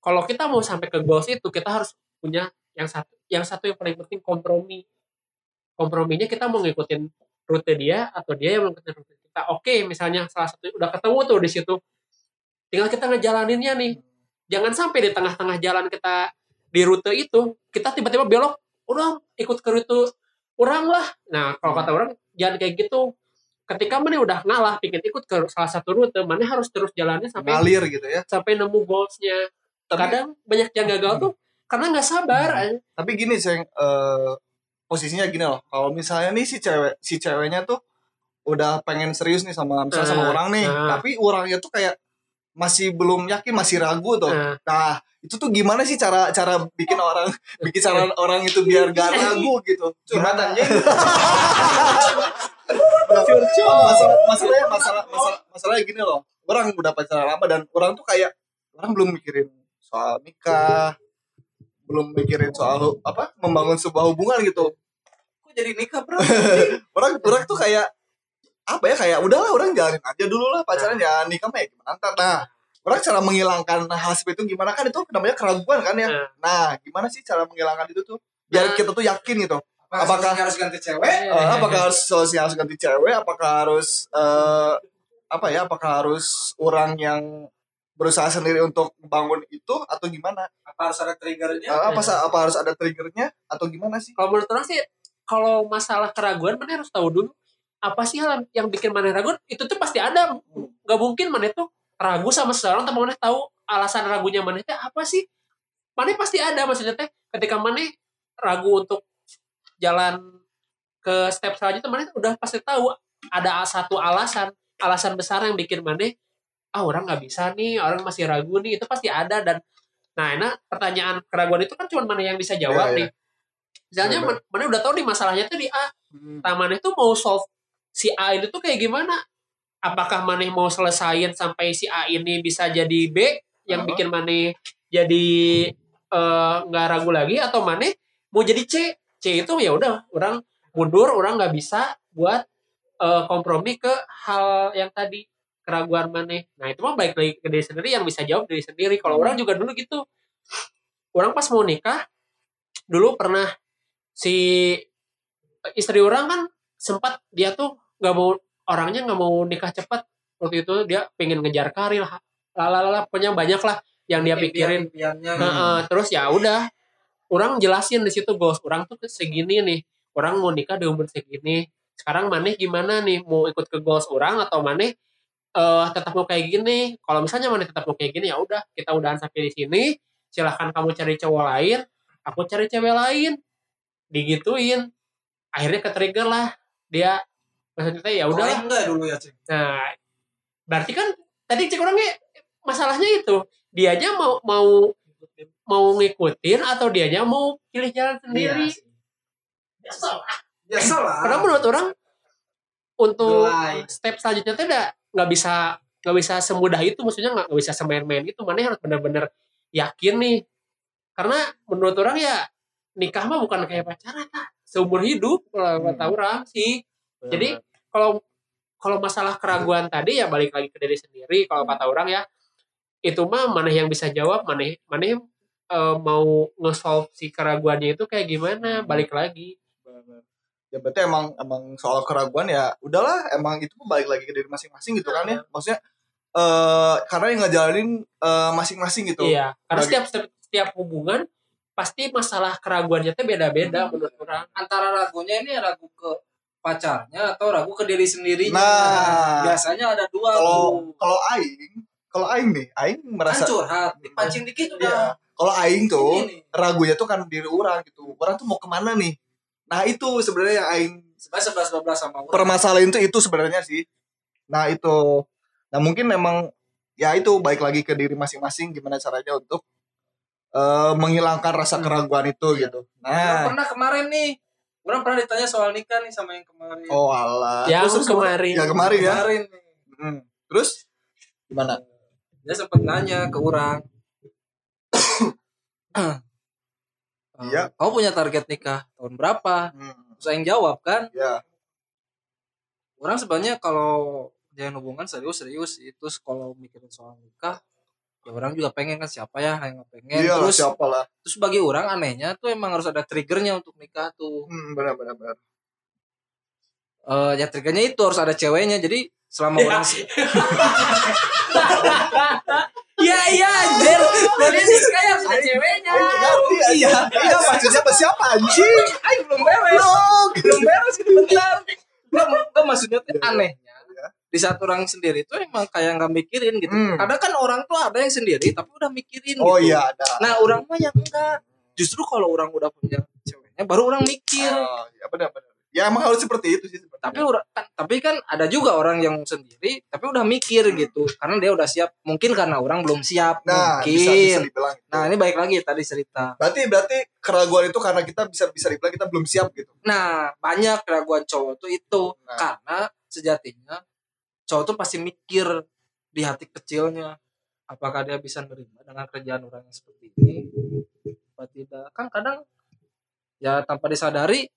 kalau kita mau sampai ke goals itu kita harus punya yang satu yang satu yang paling penting kompromi. Komprominya kita mau ngikutin rute dia atau dia yang mau ngikutin rute kita. Oke misalnya salah satu udah ketemu tuh di situ. Tinggal kita ngejalaninnya nih. Jangan sampai di tengah-tengah jalan kita di rute itu kita tiba-tiba belok udah ikut ke rute orang lah. Nah kalau kata orang jangan kayak gitu. Ketika mana udah ngalah pingin ikut ke salah satu rute mana harus terus jalannya sampai Ngalir gitu ya. sampai nemu goalsnya. Tapi kadang banyak yang gagal tuh karena nggak sabar Hmm. tapi gini sih eh, posisinya gini loh. Kalau misalnya nih si cewek si ceweknya tuh udah pengen serius nih sama misalnya sama Nah, orang nih, nah. tapi orangnya tuh kayak masih belum yakin, masih ragu tuh. Nah. Nah, itu tuh gimana sih cara cara bikin orang bikin cara orang itu biar gak ragu gitu. Gimana? anjing. masalah masalahnya masalah masalah masalahnya gini loh orang udah pacaran lama dan orang tuh kayak orang belum mikirin soal nikah belum mikirin soal apa membangun sebuah hubungan gitu. Kok jadi nikah, Bro? orang orang tuh kayak apa ya kayak udahlah orang jalanin aja dulu lah pacaran ya nikah mah ya gimana ntar. Nah orang cara menghilangkan hal seperti itu gimana kan? Itu namanya keraguan kan ya? Nah. nah gimana sih cara menghilangkan itu tuh? Biar Nah. kita tuh yakin gitu. Apakah harus ganti cewek? Eh, apakah harus solusinya harus ganti cewek? Apakah harus eh, apa ya apakah harus orang yang berusaha sendiri untuk membangun itu atau gimana? Apa harus ada triggernya? Eh, apa apa harus ada triggernya atau gimana sih? Kalau menurut orang sih kalau masalah keraguan mana harus tahu dulu. Apa sih hal yang bikin mana ragu? Itu tuh pasti ada. Nggak mungkin mana tuh ragu sama seseorang tapi mana tahu alasan ragunya mana teh apa sih. Mana pasti ada maksudnya teh. Ketika mana ragu untuk jalan ke step selanjutnya mana udah pasti tahu ada satu alasan alasan besar yang bikin mana ah orang nggak bisa nih orang masih ragu nih itu pasti ada dan nah enak pertanyaan keraguan itu kan cuma mana yang bisa jawab Iya, iya. nih misalnya man- mana udah tahu nih masalahnya tuh di A Hmm. taman itu mau solve si A ini tuh kayak gimana? Apakah Maneh mau selesain sampai si A ini bisa jadi B yang bikin Maneh jadi eh, nggak ragu lagi atau Maneh mau jadi C? C itu ya udah orang mundur, orang nggak bisa buat eh, kompromi ke hal yang tadi keraguan Maneh. Nah itu mah baik lagi ke diri sendiri yang bisa jawab diri sendiri. Kalau Hmm. orang juga dulu gitu, orang pas mau nikah dulu pernah si istri orang kan sempat dia tuh nggak mau orangnya nggak mau nikah cepat waktu itu dia pengen ngejar karir lah lalala pokoknya banyak lah yang dia pikirin. Heeh, terus ya udah orang jelasin di situ goals orang tuh segini nih orang mau nikah di umur segini sekarang maneh gimana nih mau ikut ke goals orang atau maneh eh tetap mau kayak gini kalau misalnya maneh tetap mau kayak gini ya udah kita udahan sampai di sini silahkan kamu cari cowok lain aku cari cewek lain. Digituin akhirnya ke trigger lah dia maksudnya ya udah enggak dulu ya cing Nah, berarti kan tadi cek orangnya masalahnya itu dianya mau mau mau ngikutin atau dianya mau pilih jalan sendiri. biasa lah. Biasa lah. Karena menurut orang untuk step selanjutnya udah nggak bisa nggak bisa semudah itu, maksudnya nggak nggak bisa semain-main itu. Mana harus benar-benar yakin nih. Karena menurut orang ya nikah mah bukan kayak pacaran lah, seumur hidup kalau kata Hmm. orang sih. Jadi kalau kalau masalah keraguan tadi ya balik lagi ke diri sendiri. Kalau kata orang ya itu mah mana yang bisa jawab, mana mana yang eh, mau nge-solve si keraguannya itu kayak gimana? Balik lagi. Ya berarti emang emang soal keraguan ya udahlah emang itu balik lagi ke diri masing-masing gitu kan ya. Maksudnya eh karena yang ngejalanin eh, masing-masing gitu. Iya, karena Bagi- setiap, setiap setiap hubungan pasti masalah keraguannya tuh beda-beda menurut orang. antara ragunya ini ragu ke pacarnya atau ragu ke diri sendirinya. Nah. biasanya ada dua kalau kalau aing kalau aing nih aing kan merasa curhat dipancing dikit Iya. udah kalau aing tuh ragunya tuh kan diri orang gitu. Orang tuh mau ke mana nih nah itu sebenarnya yang aing sebelas sebelas dua belas sama orang permasalahan itu itu sebenarnya sih. Nah itu. Nah mungkin memang ya itu baik lagi ke diri masing-masing gimana caranya untuk eh, menghilangkan rasa Hmm. keraguan itu Iya. gitu. Orang nah pernah kemarin nih orang pernah ditanya soal nikah nih sama yang kemarin. Oh alah. Yang Terus, kemarin. ya kemarin ya? Kemarin. Nih Hmm. terus? Gimana? Dia sempat nanya ke orang Iya. kau punya target nikah tahun berapa? Hmm. terus yang jawab kan? Ya orang sebenarnya kalau jangan hubungan serius serius itu kalau mikirin soal nikah ya orang juga pengen kan siapa ya yang nggak pengen? Iya lah terus siapa lah terus bagi orang anehnya tuh emang harus ada triggernya untuk nikah tuh. Hmm, benar benar benar. Eh ya triggernya itu harus ada ceweknya jadi selama Ya. orang Iya iya anjir. Jadi nikah harus ada ceweknya. iya. Iya. Maksudnya siapa siapa anjing? Ayo belum beres. Belum beres gitu. Bentar. Nggak, nggak, maksudnya tuh anehnya di saat orang sendiri tuh emang kayak nggak mikirin gitu. Hmm. kadang kan orang tuh ada yang sendiri tapi udah mikirin oh gitu. iya ada. Nah orang mah yang enggak. Justru kalau orang udah punya ceweknya baru orang mikir. Oh, ya benar benar ya emang harus seperti itu sih sebenarnya. tapi kan, tapi kan ada juga orang yang sendiri tapi udah mikir gitu karena dia udah siap mungkin karena orang belum siap nah mungkin bisa bisa dibilang gitu. nah ini baik lagi tadi cerita berarti berarti keraguan itu karena kita bisa bisa dibilang kita belum siap gitu nah banyak keraguan cowok tuh itu Nah. karena sejatinya cowok tuh pasti mikir di hati kecilnya apakah dia bisa menerima dengan kerjaan orang yang seperti ini apa tidak kan kadang ya tanpa disadari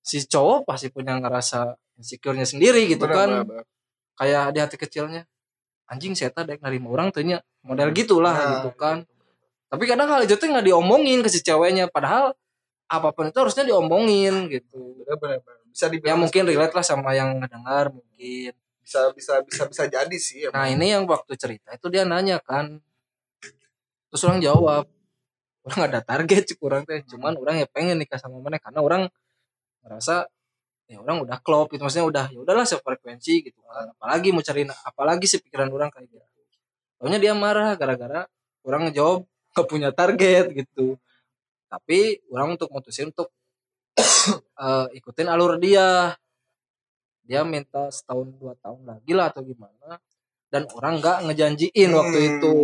si cowok pasti punya ngerasa insecure-nya sendiri gitu Benar, kan. benar, benar. kayak di hati kecilnya anjing saya tadi nerima orang tuhnya model gitulah Nah, gitu kan. tapi kadang hal itu tuh nggak diomongin ke si ceweknya padahal apa pun itu harusnya diomongin gitu. Benar benar. bisa ya dibilang mungkin seperti relate lah sama yang ngedengar mungkin. Bisa bisa bisa bisa jadi sih emang. nah ini yang waktu cerita itu dia nanya kan. Terus orang jawab orang ada target cik orang teh cuman orang ya pengen nikah sama mana karena orang merasa ya orang udah klop gitu maksudnya udah ya udahlah sefrekuensi gitu kan apalagi mau cari apalagi sih pikiran orang kayak gitu Soalnya dia marah gara-gara orang ngejawab gak punya target gitu. Tapi orang untuk mutusin untuk eh, ikutin alur dia. Dia minta setahun dua tahun lagi lah atau gimana. Dan orang nggak ngejanjiin waktu Hmm. itu.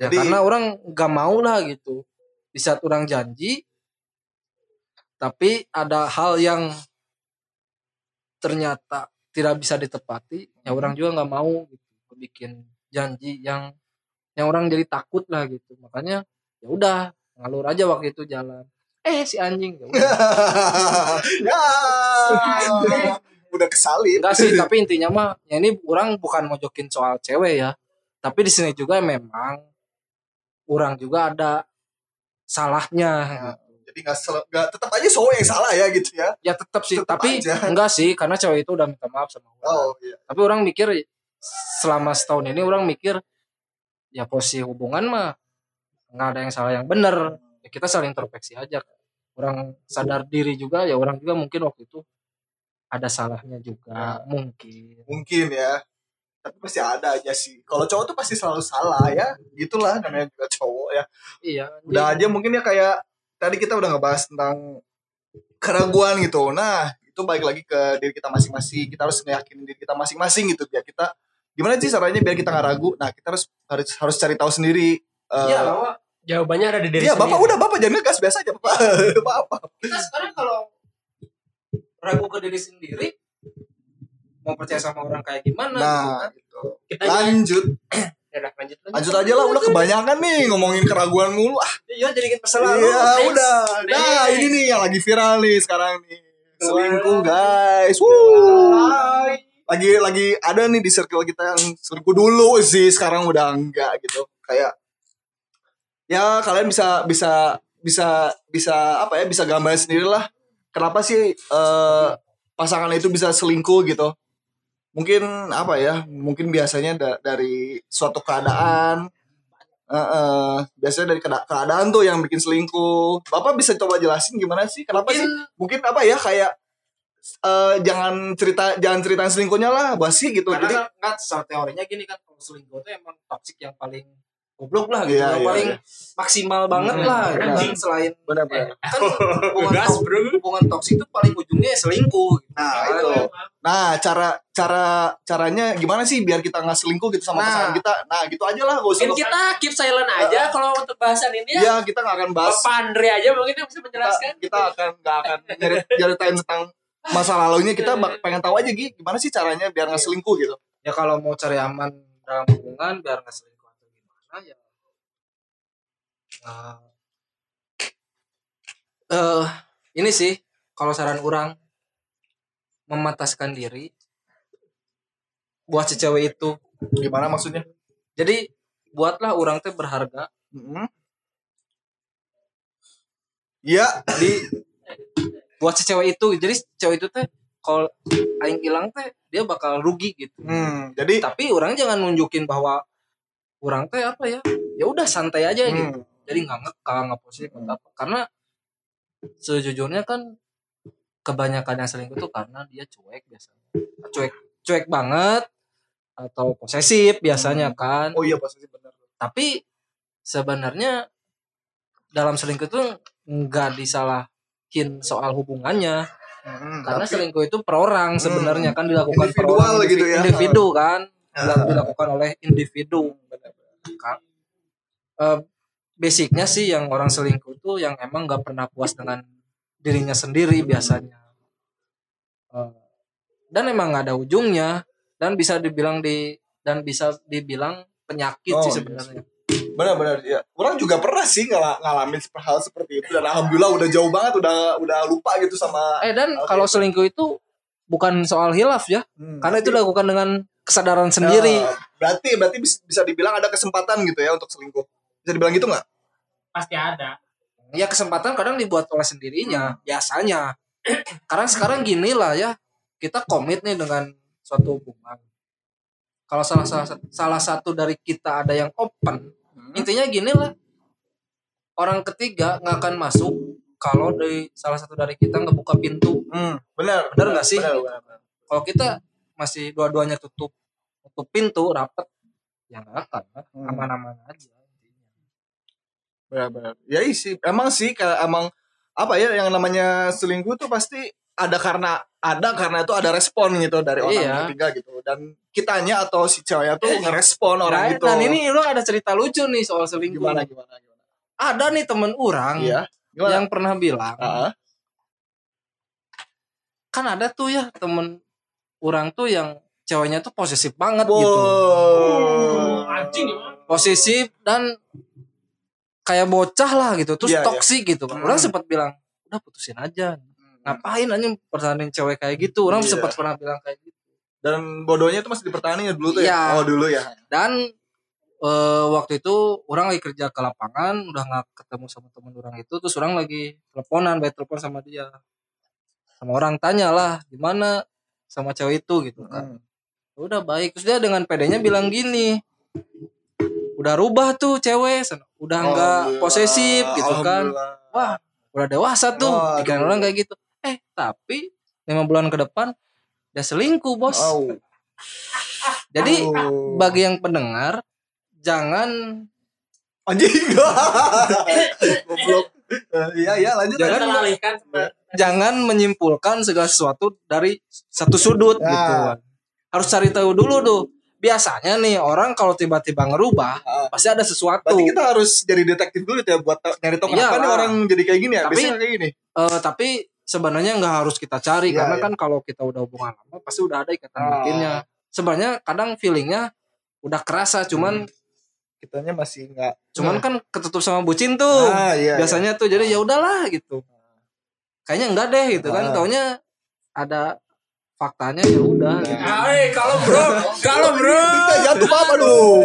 Ya Jadi- karena orang nggak mau lah gitu. Di saat orang janji, tapi ada hal yang ternyata tidak bisa ditepati, ya Hmm. orang juga nggak mau gitu. Bikin janji yang yang orang jadi takut lah gitu. Makanya ya udah ngalur aja waktu itu jalan. Eh si anjing ya udah. ya udah kesalip enggak sih tapi intinya mah ya ini orang bukan mojokin soal cewek ya tapi di sini juga memang orang juga ada salahnya jadi nggak tetap aja cowok yang salah ya gitu ya. Ya tetap sih. Tetep tapi aja. enggak sih karena cewek itu udah minta maaf sama orang. Oh iya. Tapi orang mikir selama setahun ini orang mikir ya posisi hubungan mah nggak ada yang salah yang benar ya kita saling introspeksi aja. Orang sadar diri juga ya orang juga mungkin waktu itu ada salahnya juga. Mungkin. Mungkin ya. Tapi pasti ada aja sih. Kalau cowok tuh pasti selalu salah ya. Gitulah namanya juga cowok ya. Iya udah aja mungkin ya kayak tadi kita udah ngebahas tentang keraguan gitu. Nah itu balik lagi ke diri kita masing-masing. Kita harus ngeyakinin diri kita masing-masing gitu biar kita gimana sih caranya biar kita nggak ragu? Nah kita harus harus harus cari tahu sendiri Eh, Iya, bahwa Jawabannya ada di diri iya bapak. udah bapak. Jangan ngegas. Biasa aja bapak. Bapak kita sekarang kalau ragu ke diri sendiri mau percaya sama orang kayak gimana nah gitu kan. gitu. Kita lanjut udah, lanjut, lanjut. lanjut aja lah udah kebanyakan nih ngomongin keraguan mulu. Ah. Iya jadi masalah iya next. udah. Nah ini nih yang lagi viral nih sekarang nih. Selingkuh guys. Wuh. lagi lagi ada nih di circle kita yang selingkuh dulu sih sekarang udah enggak gitu. Kayak ya kalian bisa bisa bisa bisa apa ya bisa gambarin sendiri lah kenapa sih eh, pasangan itu bisa selingkuh gitu mungkin apa ya mungkin biasanya da- dari suatu keadaan eh, eh, biasanya dari keada- keadaan tuh yang bikin selingkuh. Bapak bisa coba jelasin gimana sih? Kenapa sih? Mungkin mungkin apa ya kayak eh, jangan cerita jangan ceritain selingkuhnya lah basi gitu. Karena jadi kan, kan secara teorinya gini kan kalau selingkuh itu emang toksik yang paling goblok lah gitu Iya, yang iya, paling iya. maksimal banget Hmm. lah gitu kan. Selain benar-benar kan hubungan, gas, bro. hubungan toksik itu paling ujungnya selingkuh gitu. nah kan. itu nah cara cara caranya gimana sih biar kita nggak selingkuh gitu sama Nah. pasangan kita nah gitu aja lah Mungkin kita keep silent aja kalau untuk bahasan ini ya. ya kita nggak akan bahas Bapak Andre aja mungkin bisa kita, menjelaskan. kita akan nggak akan nyari- nyeritain tentang masa lalunya kita pengen tahu aja Gi gimana sih caranya biar nggak selingkuh gitu ya kalau mau cari aman dalam hubungan biar nggak selingkuh ya Nah, eh ini sih kalau saran orang memataskan diri buat si cewek itu. Gimana maksudnya? Jadi buatlah orang teh berharga. Mm-hmm. Iya, di buat si cewek itu jadi si cewek itu teh kalau aing hilang teh dia bakal rugi gitu. Hmm, jadi tapi orang jangan nunjukin bahwa orang teh apa ya? Ya udah santai aja gitu. Hmm, jadi nggak ngekang nggak posisi nggak apa karena sejujurnya kan kebanyakan yang selingkuh tuh karena dia cuek biasanya. Cuek cuek banget atau posesif biasanya kan. Oh iya posisi benar. tapi sebenarnya dalam selingkuh tuh nggak disalahin soal hubungannya. Hmm, karena tapi- selingkuh itu per orang sebenarnya kan dilakukan per orang gitu ya. individu kan Ah. dilakukan oleh individu kan Eh, basicnya sih yang orang selingkuh tuh yang emang nggak pernah puas dengan dirinya sendiri biasanya. Eh, dan emang nggak ada ujungnya dan bisa dibilang di dan bisa dibilang penyakit Oh, sih iya sebenarnya. benar-benar ya. Orang juga pernah sih ngala- ngalamin hal seperti itu dan alhamdulillah udah jauh banget udah udah lupa gitu sama eh dan kalau selingkuh itu bukan soal hilaf ya Hmm, karena itu tapi- dilakukan dengan kesadaran sendiri Nah, berarti berarti bis- bisa dibilang ada kesempatan gitu ya untuk selingkuh. Bisa dibilang gitu nggak? Pasti ada. ya kesempatan kadang dibuat oleh sendirinya biasanya karena sekarang gini lah ya kita komit nih dengan suatu hubungan kalau salah salah salah satu dari kita ada yang open intinya gini lah orang ketiga nggak akan masuk kalau dari salah satu dari kita ngebuka pintu Hmm, benar. Benar nggak sih? Benar, benar, benar. kalau kita masih dua-duanya tutup tutup pintu rapet ya nggak akan. Hmm. aman-aman aja. Benar-benar. Ya sih emang sih kayak emang apa ya yang namanya selingkuh tuh pasti ada karena ada karena itu ada respon gitu dari orang Iya. ketiga gitu. Dan kitanya atau si ceweknya tuh ngerespon orang Nah, itu dan ini lu ada cerita lucu nih soal selingkuh. Gimana gimana gimana? Ada nih temen orang iya gimana? yang pernah bilang Ah, kan ada tuh ya temen orang tuh yang ceweknya tuh posesif banget wow. gitu Anjing ya. posesif dan kayak bocah lah gitu terus Iya, iya. toksik gitu kan Hmm. orang sempat bilang udah putusin aja ngapain aja pertahanin cewek kayak gitu orang Iya. sempat pernah bilang kayak gitu dan bodohnya itu masih dipertahankan ya dulu tuh Iya. ya oh dulu ya dan eh, waktu itu orang lagi kerja ke lapangan udah nggak ketemu sama temen orang itu terus orang lagi teleponan baik telepon sama dia sama orang tanya lah gimana sama cewek itu gitu kan. Hmm. udah baik. Terus dia dengan pedenya bilang gini udah rubah tuh cewek udah nggak posesif gitu kan. Wah udah dewasa tuh. Pikiran orang kayak gitu. Eh tapi lima bulan ke depan dia selingkuh bos. Au. jadi Oh. bagi yang pendengar jangan anjing. Goblok iya iya lanjut Jangan- Kita alihkan sama jangan menyimpulkan segala sesuatu dari satu sudut Ya. gitu harus cari tahu dulu tuh biasanya nih orang kalau tiba-tiba ngerubah Ah. pasti ada sesuatu Berarti kita harus jadi detektif dulu ya buat nyari tahu kenapa nih orang jadi kayak gini ya. Tapi- Biasanya kayak gini. Eh, tapi sebenarnya nggak harus kita cari Iya, karena iya. kan kalau kita udah hubungan lama pasti udah ada ikatan Ah. batinnya sebenarnya kadang feelingnya udah kerasa cuman Kitanya masih enggak. cuman kan ketutup sama bucin tuh ah, iya, biasanya tuh jadi ya udahlah gitu kayaknya enggak deh gitu kan Ah. taunya ada faktanya ya udah Nah. gitu. Ah, eh, kalau bro, kalau bro. Iya. Kita jatuh apa dong?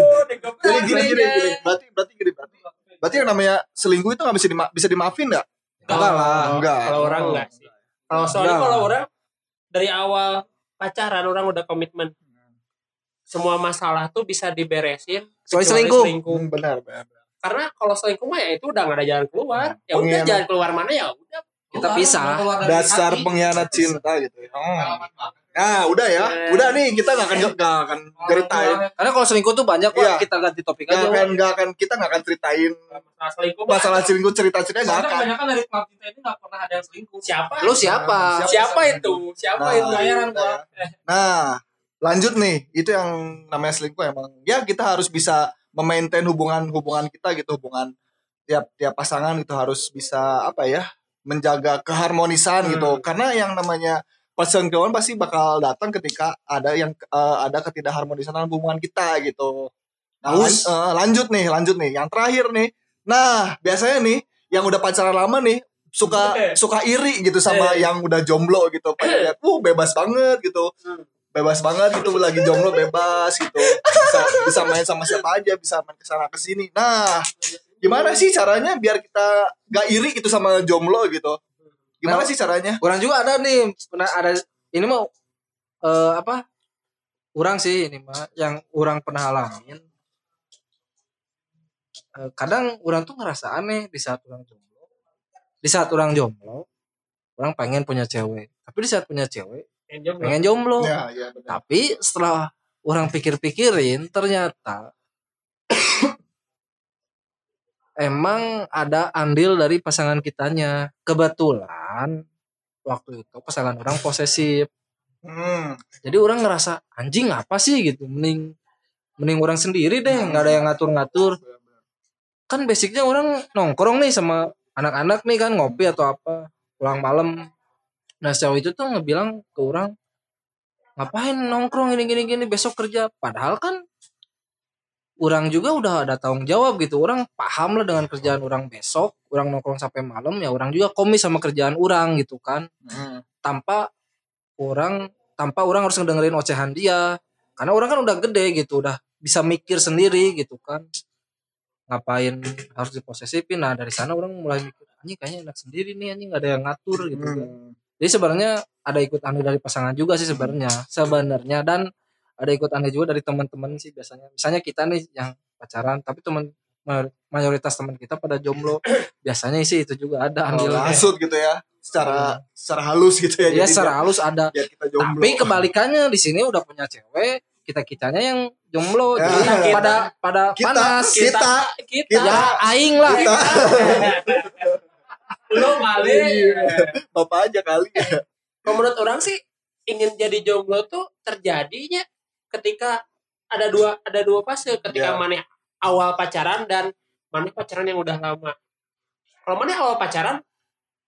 Jadi gini gini. Berarti berarti gini berarti. Berarti yang namanya selingkuh itu nggak bisa dima bisa dimaafin nggak? Enggak lah. Enggak. Kalau orang enggak sih. Kalau soalnya kalau orang dari awal pacaran orang udah komitmen. Semua masalah tuh bisa diberesin Soal kecuali selingkuh. Hmm, benar benar. Karena kalau selingkuh mah ya itu udah gak ada jalan keluar. Ya udah jalan keluar mana ya udah. Kita pisah. Dasar hati. pengkhianat cinta gitu. ya. Oh. Banget. Nah, udah ya. Eh. Udah nih kita nggak akan nggak akan ceritain. Karena kalau selingkuh tuh banyak kok Iya. kita ganti topik Nggak aja. akan nggak akan kita nggak akan ceritain Masalah selingkuh masalah selingkuh cerita-cerita nggak Soalnya akan. kebanyakan dari klub kita itu gak pernah ada yang selingkuh. siapa? Lu siapa? Siapa itu? Siapa Nah, itu? Bayaran udah gua. ya. Nah, lanjut nih. Itu yang namanya selingkuh emang. Ya kita harus bisa memaintain hubungan-hubungan kita gitu, hubungan tiap tiap pasangan itu harus bisa apa ya? menjaga keharmonisan Hmm. gitu. Karena yang namanya perselingkuhan pasti bakal datang ketika ada yang eh, ada ketidakharmonisan dalam hubungan kita gitu. Nah, lan- eh, lanjut nih, lanjut nih. Yang terakhir nih. Nah, biasanya nih yang udah pacaran lama nih suka Eh. suka iri gitu sama yang udah jomblo gitu. Pengen lihat, "Uh, bebas banget gitu. Bebas banget gitu lagi jomblo bebas gitu. Bisa bisa main sama siapa aja, bisa main ke sana ke sini. Nah, gimana sih caranya biar kita gak iri gitu sama jomblo gitu? Gimana Nah, sih caranya? Orang juga ada nih, pernah ada ini mau eh, apa? Orang sih ini mah yang orang pernah alamin. Eh, kadang orang tuh ngerasa aneh di saat orang jomblo. Di saat orang jomblo, orang pengen punya cewek. Tapi di saat punya cewek, jomblo. pengen jomblo. Ya, ya benar. Tapi setelah orang pikir-pikirin ternyata emang ada andil dari pasangan kitanya. Kebetulan waktu itu pasangan orang posesif. Hmm. Jadi orang ngerasa anjing apa sih gitu. Mending mending orang sendiri deh, nggak ada yang ngatur-ngatur. Kan basicnya orang nongkrong nih sama anak-anak nih kan ngopi atau apa pulang malam. Nah cewek itu tuh ngebilang ke orang ngapain nongkrong gini gini gini besok kerja. Padahal kan orang juga udah ada tanggung jawab gitu. Orang paham lah dengan kerjaan orang besok. Orang nongkrong sampai malam ya orang juga komis sama kerjaan orang gitu kan Hmm. tanpa orang tanpa orang harus ngedengerin ocehan dia karena orang kan udah gede gitu udah bisa mikir sendiri gitu kan ngapain harus diposesifin nah dari sana orang mulai mikir anjing kayaknya enak sendiri nih anjing nggak ada yang ngatur gitu kan Hmm. Jadi sebenarnya ada ikut aneh dari pasangan juga sih sebenarnya sebenarnya dan ada ikut aneh juga dari teman-teman sih biasanya misalnya kita nih yang pacaran tapi teman mayoritas teman kita pada jomblo biasanya sih itu juga ada Oh, andilnya maksud gitu ya. Secara secara halus gitu ya. ya Jadi secara halus ada biar, biar kita jomblo. Tapi kebalikannya di sini udah punya cewek, kita kitanya yang jomblo Ya. jadi Kita. pada pada Kita, panas kita, kita, kita. ya aing lah Kita. lu kali Bapak aja kali. Kalau menurut orang sih ingin jadi jomblo tuh terjadinya ketika ada dua ada dua fase ketika Ya. mana awal pacaran dan mana pacaran yang udah lama. Kalau mana awal pacaran,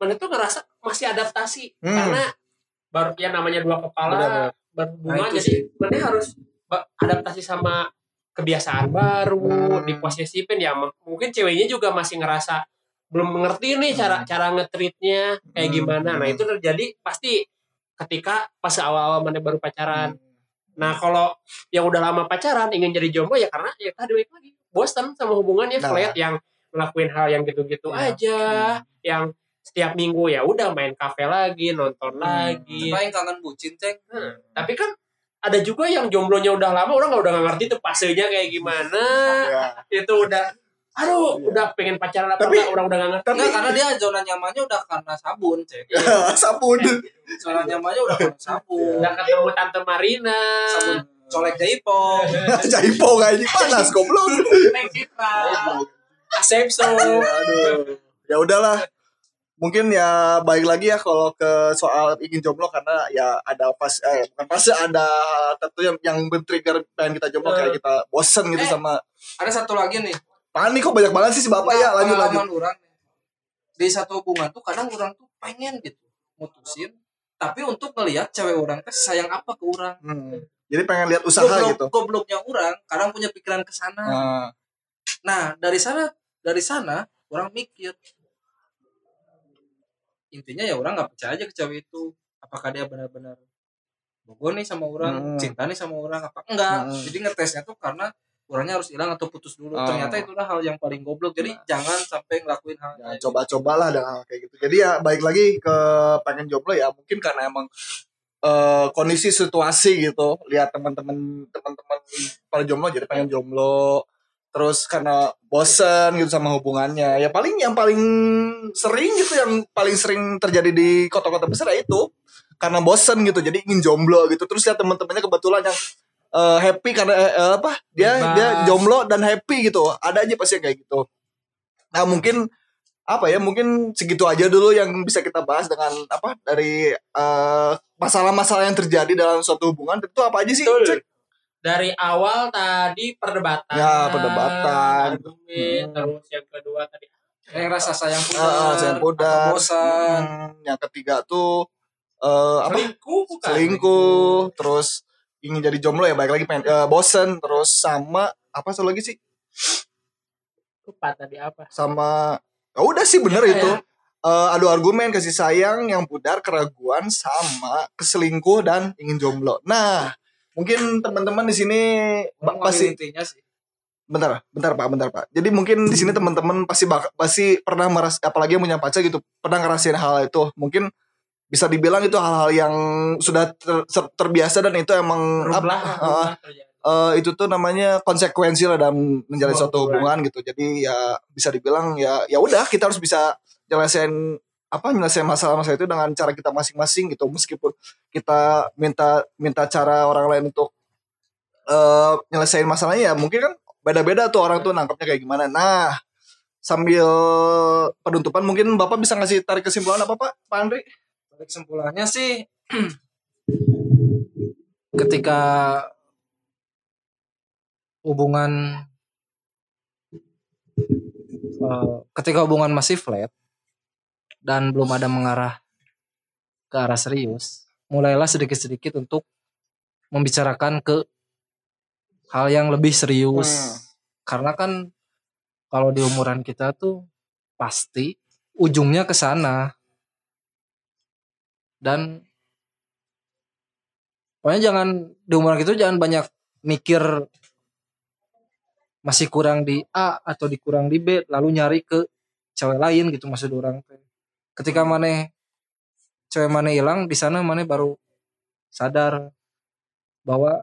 mana tuh ngerasa masih adaptasi Hmm. karena baru yang namanya dua kepala Benar-benar. berhubungan Nah, itu jadi mana harus adaptasi sama kebiasaan baru Hmm. diposesifin ya mungkin ceweknya juga masih ngerasa belum mengerti nih cara cara ngetritnya kayak Hmm. gimana nah itu terjadi pasti ketika pas awal-awal mana baru pacaran nah kalau yang udah lama pacaran ingin jadi jomblo ya karena ya tadi lagi bosan sama hubungannya Nah. flat yang ngelakuin hal yang gitu-gitu Iya. aja yang setiap minggu ya udah main kafe lagi nonton Hmm. lagi yang kangen bucin ceng Nah, tapi kan ada juga yang jomblonya udah lama orang nggak udah nggak ngerti tuh fasenya kayak gimana Ya. itu udah aduh Iya. udah pengen pacaran apa Tapi- enggak orang udah nggak ngerti. Tapi karena dia zona nyamannya udah karena sabun ceng sabun. zona nyamannya udah karena sabun. Udah ketemu tante Marina. Sabun colek jaipong Jaipo kayak ini? Panas goblok. Asepso Aduh. Ya udahlah. Mungkin ya baik lagi ya kalau ke soal ingin jomblo karena ya ada pas eh bukan fase ada tentu yang yang men-trigger pengen kita jomblo kayak kita bosen gitu Eh. sama ada satu lagi nih panik kok banyak banget sih si bapak ya lanjut lanjut. orang di satu hubungan tuh kadang orang tuh pengen gitu mutusin tapi untuk ngelihat cewek orang teh sayang apa ke orang Hmm. Jadi pengen lihat usaha Goblok- gitu. gobloknya orang kadang punya pikiran ke sana Nah, nah dari sana dari sana orang mikir intinya ya orang nggak percaya aja ke cewek itu apakah dia benar-benar bogo nih sama orang Hmm. cinta nih sama orang apa enggak Hmm. jadi ngetesnya tuh karena orangnya harus hilang atau putus dulu Oh. ternyata itulah hal yang paling goblok jadi jangan sampai ngelakuin hal ya, kayak coba-cobalah dengan hal kayak gitu. Jadi ya baik lagi ke pengen jomblo ya mungkin karena emang eh, kondisi situasi gitu. Lihat teman-teman teman-teman pada jomblo jadi pengen jomblo. Terus karena bosen gitu sama hubungannya. Ya paling yang paling sering gitu yang paling sering terjadi di kota-kota besar ya itu karena bosen gitu. Jadi ingin jomblo gitu. Terus lihat teman-temannya kebetulan yang eh, happy karena eh, eh, apa? Dia Bebas. dia jomblo dan happy gitu. Ada aja pasti kayak gitu. Nah, mungkin apa ya mungkin segitu aja dulu yang bisa kita bahas dengan apa dari eh, masalah-masalah yang terjadi dalam suatu hubungan itu apa aja sih Betul. Cek? dari awal tadi perdebatan Ya, perdebatan. argumen Hmm. terus yang kedua tadi yang rasa sayang pudar, Ah, sayang pudar. bosan Hmm, yang ketiga tuh eh, apa selingkuh selingkuh terus ingin jadi jomblo ya baik lagi pengen eh, bosen terus sama apa satu lagi sih? Lupa tadi apa. Sama ya udah sih bener Ya, itu. ya. Eh, adu argumen kasih sayang yang pudar keraguan sama keselingkuh dan ingin jomblo. Nah mungkin teman-teman di sini pasti intinya sih. Bentar bentar pak bentar pak. Jadi mungkin di sini teman-teman pasti bak- pasti pernah meras apalagi yang punya pacar gitu pernah ngerasain hal itu. Mungkin bisa dibilang itu hal-hal yang sudah ter- ter- terbiasa dan itu emang Berubah, apa, terjadi. eh, itu tuh namanya konsekuensi lah dalam menjalin Sebuah suatu hubungan. gitu. Jadi ya bisa dibilang ya ya udah kita harus bisa nyelesain apa nyelesain masalah-masalah itu dengan cara kita masing-masing gitu. Meskipun kita minta minta cara orang lain untuk eh nyelesain masalahnya ya mungkin kan beda-beda tuh orang tuh nangkapnya kayak gimana. Nah sambil penutupan mungkin bapak bisa ngasih tarik kesimpulan apa pak? Pak Andri kesimpulannya sih ketika hubungan eh, ketika hubungan masih flat dan belum ada mengarah ke arah serius mulailah sedikit-sedikit untuk membicarakan ke hal yang lebih serius Hmm. karena kan kalau di umuran kita tuh pasti ujungnya ke sana dan pokoknya jangan di umuran itu jangan banyak mikir masih kurang di A atau dikurang di B lalu nyari ke cewek lain gitu maksud orang ketika mana cewek mana hilang di sana mana baru sadar bahwa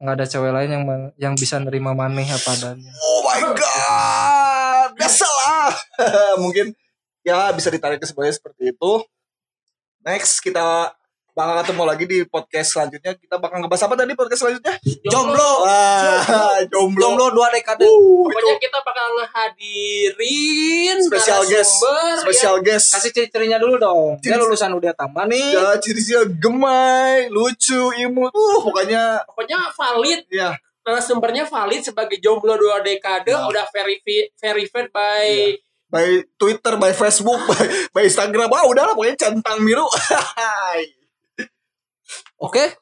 nggak ada cewek lain yang yang bisa nerima maneh apa adanya Oh my god, biasalah. Mungkin ya bisa ditarik kesimpulannya seperti itu. Next kita bakal ketemu lagi di podcast selanjutnya. Kita bakal ngebahas apa tadi podcast selanjutnya? Jomblo. Wah, jomblo. Jomblo dua dekade. Uh, Pokoknya itu kita bakal ngehadirin spesial guest, narasumber, spesial guest. Kasih ciri-cirinya dulu dong. Dia Ciri- lulusan udah tambah nih. Ya, ciri-cirinya gemai, lucu, imut. Uh, pokoknya ya. Pokoknya valid ya narasumbernya valid sebagai jomblo dua dekade Nah. udah verifi verified by by Twitter, by Facebook, by, by Instagram. Wah, udahlah pokoknya centang biru. Oke.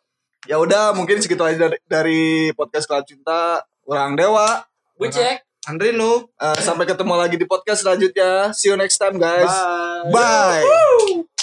ya udah, mungkin segitu aja dari, dari podcast Kelab Cinta. Orang Dewa. gue cek Andri Noob. Eh, sampai ketemu lagi di podcast selanjutnya. See you next time, guys. Bye. Bye.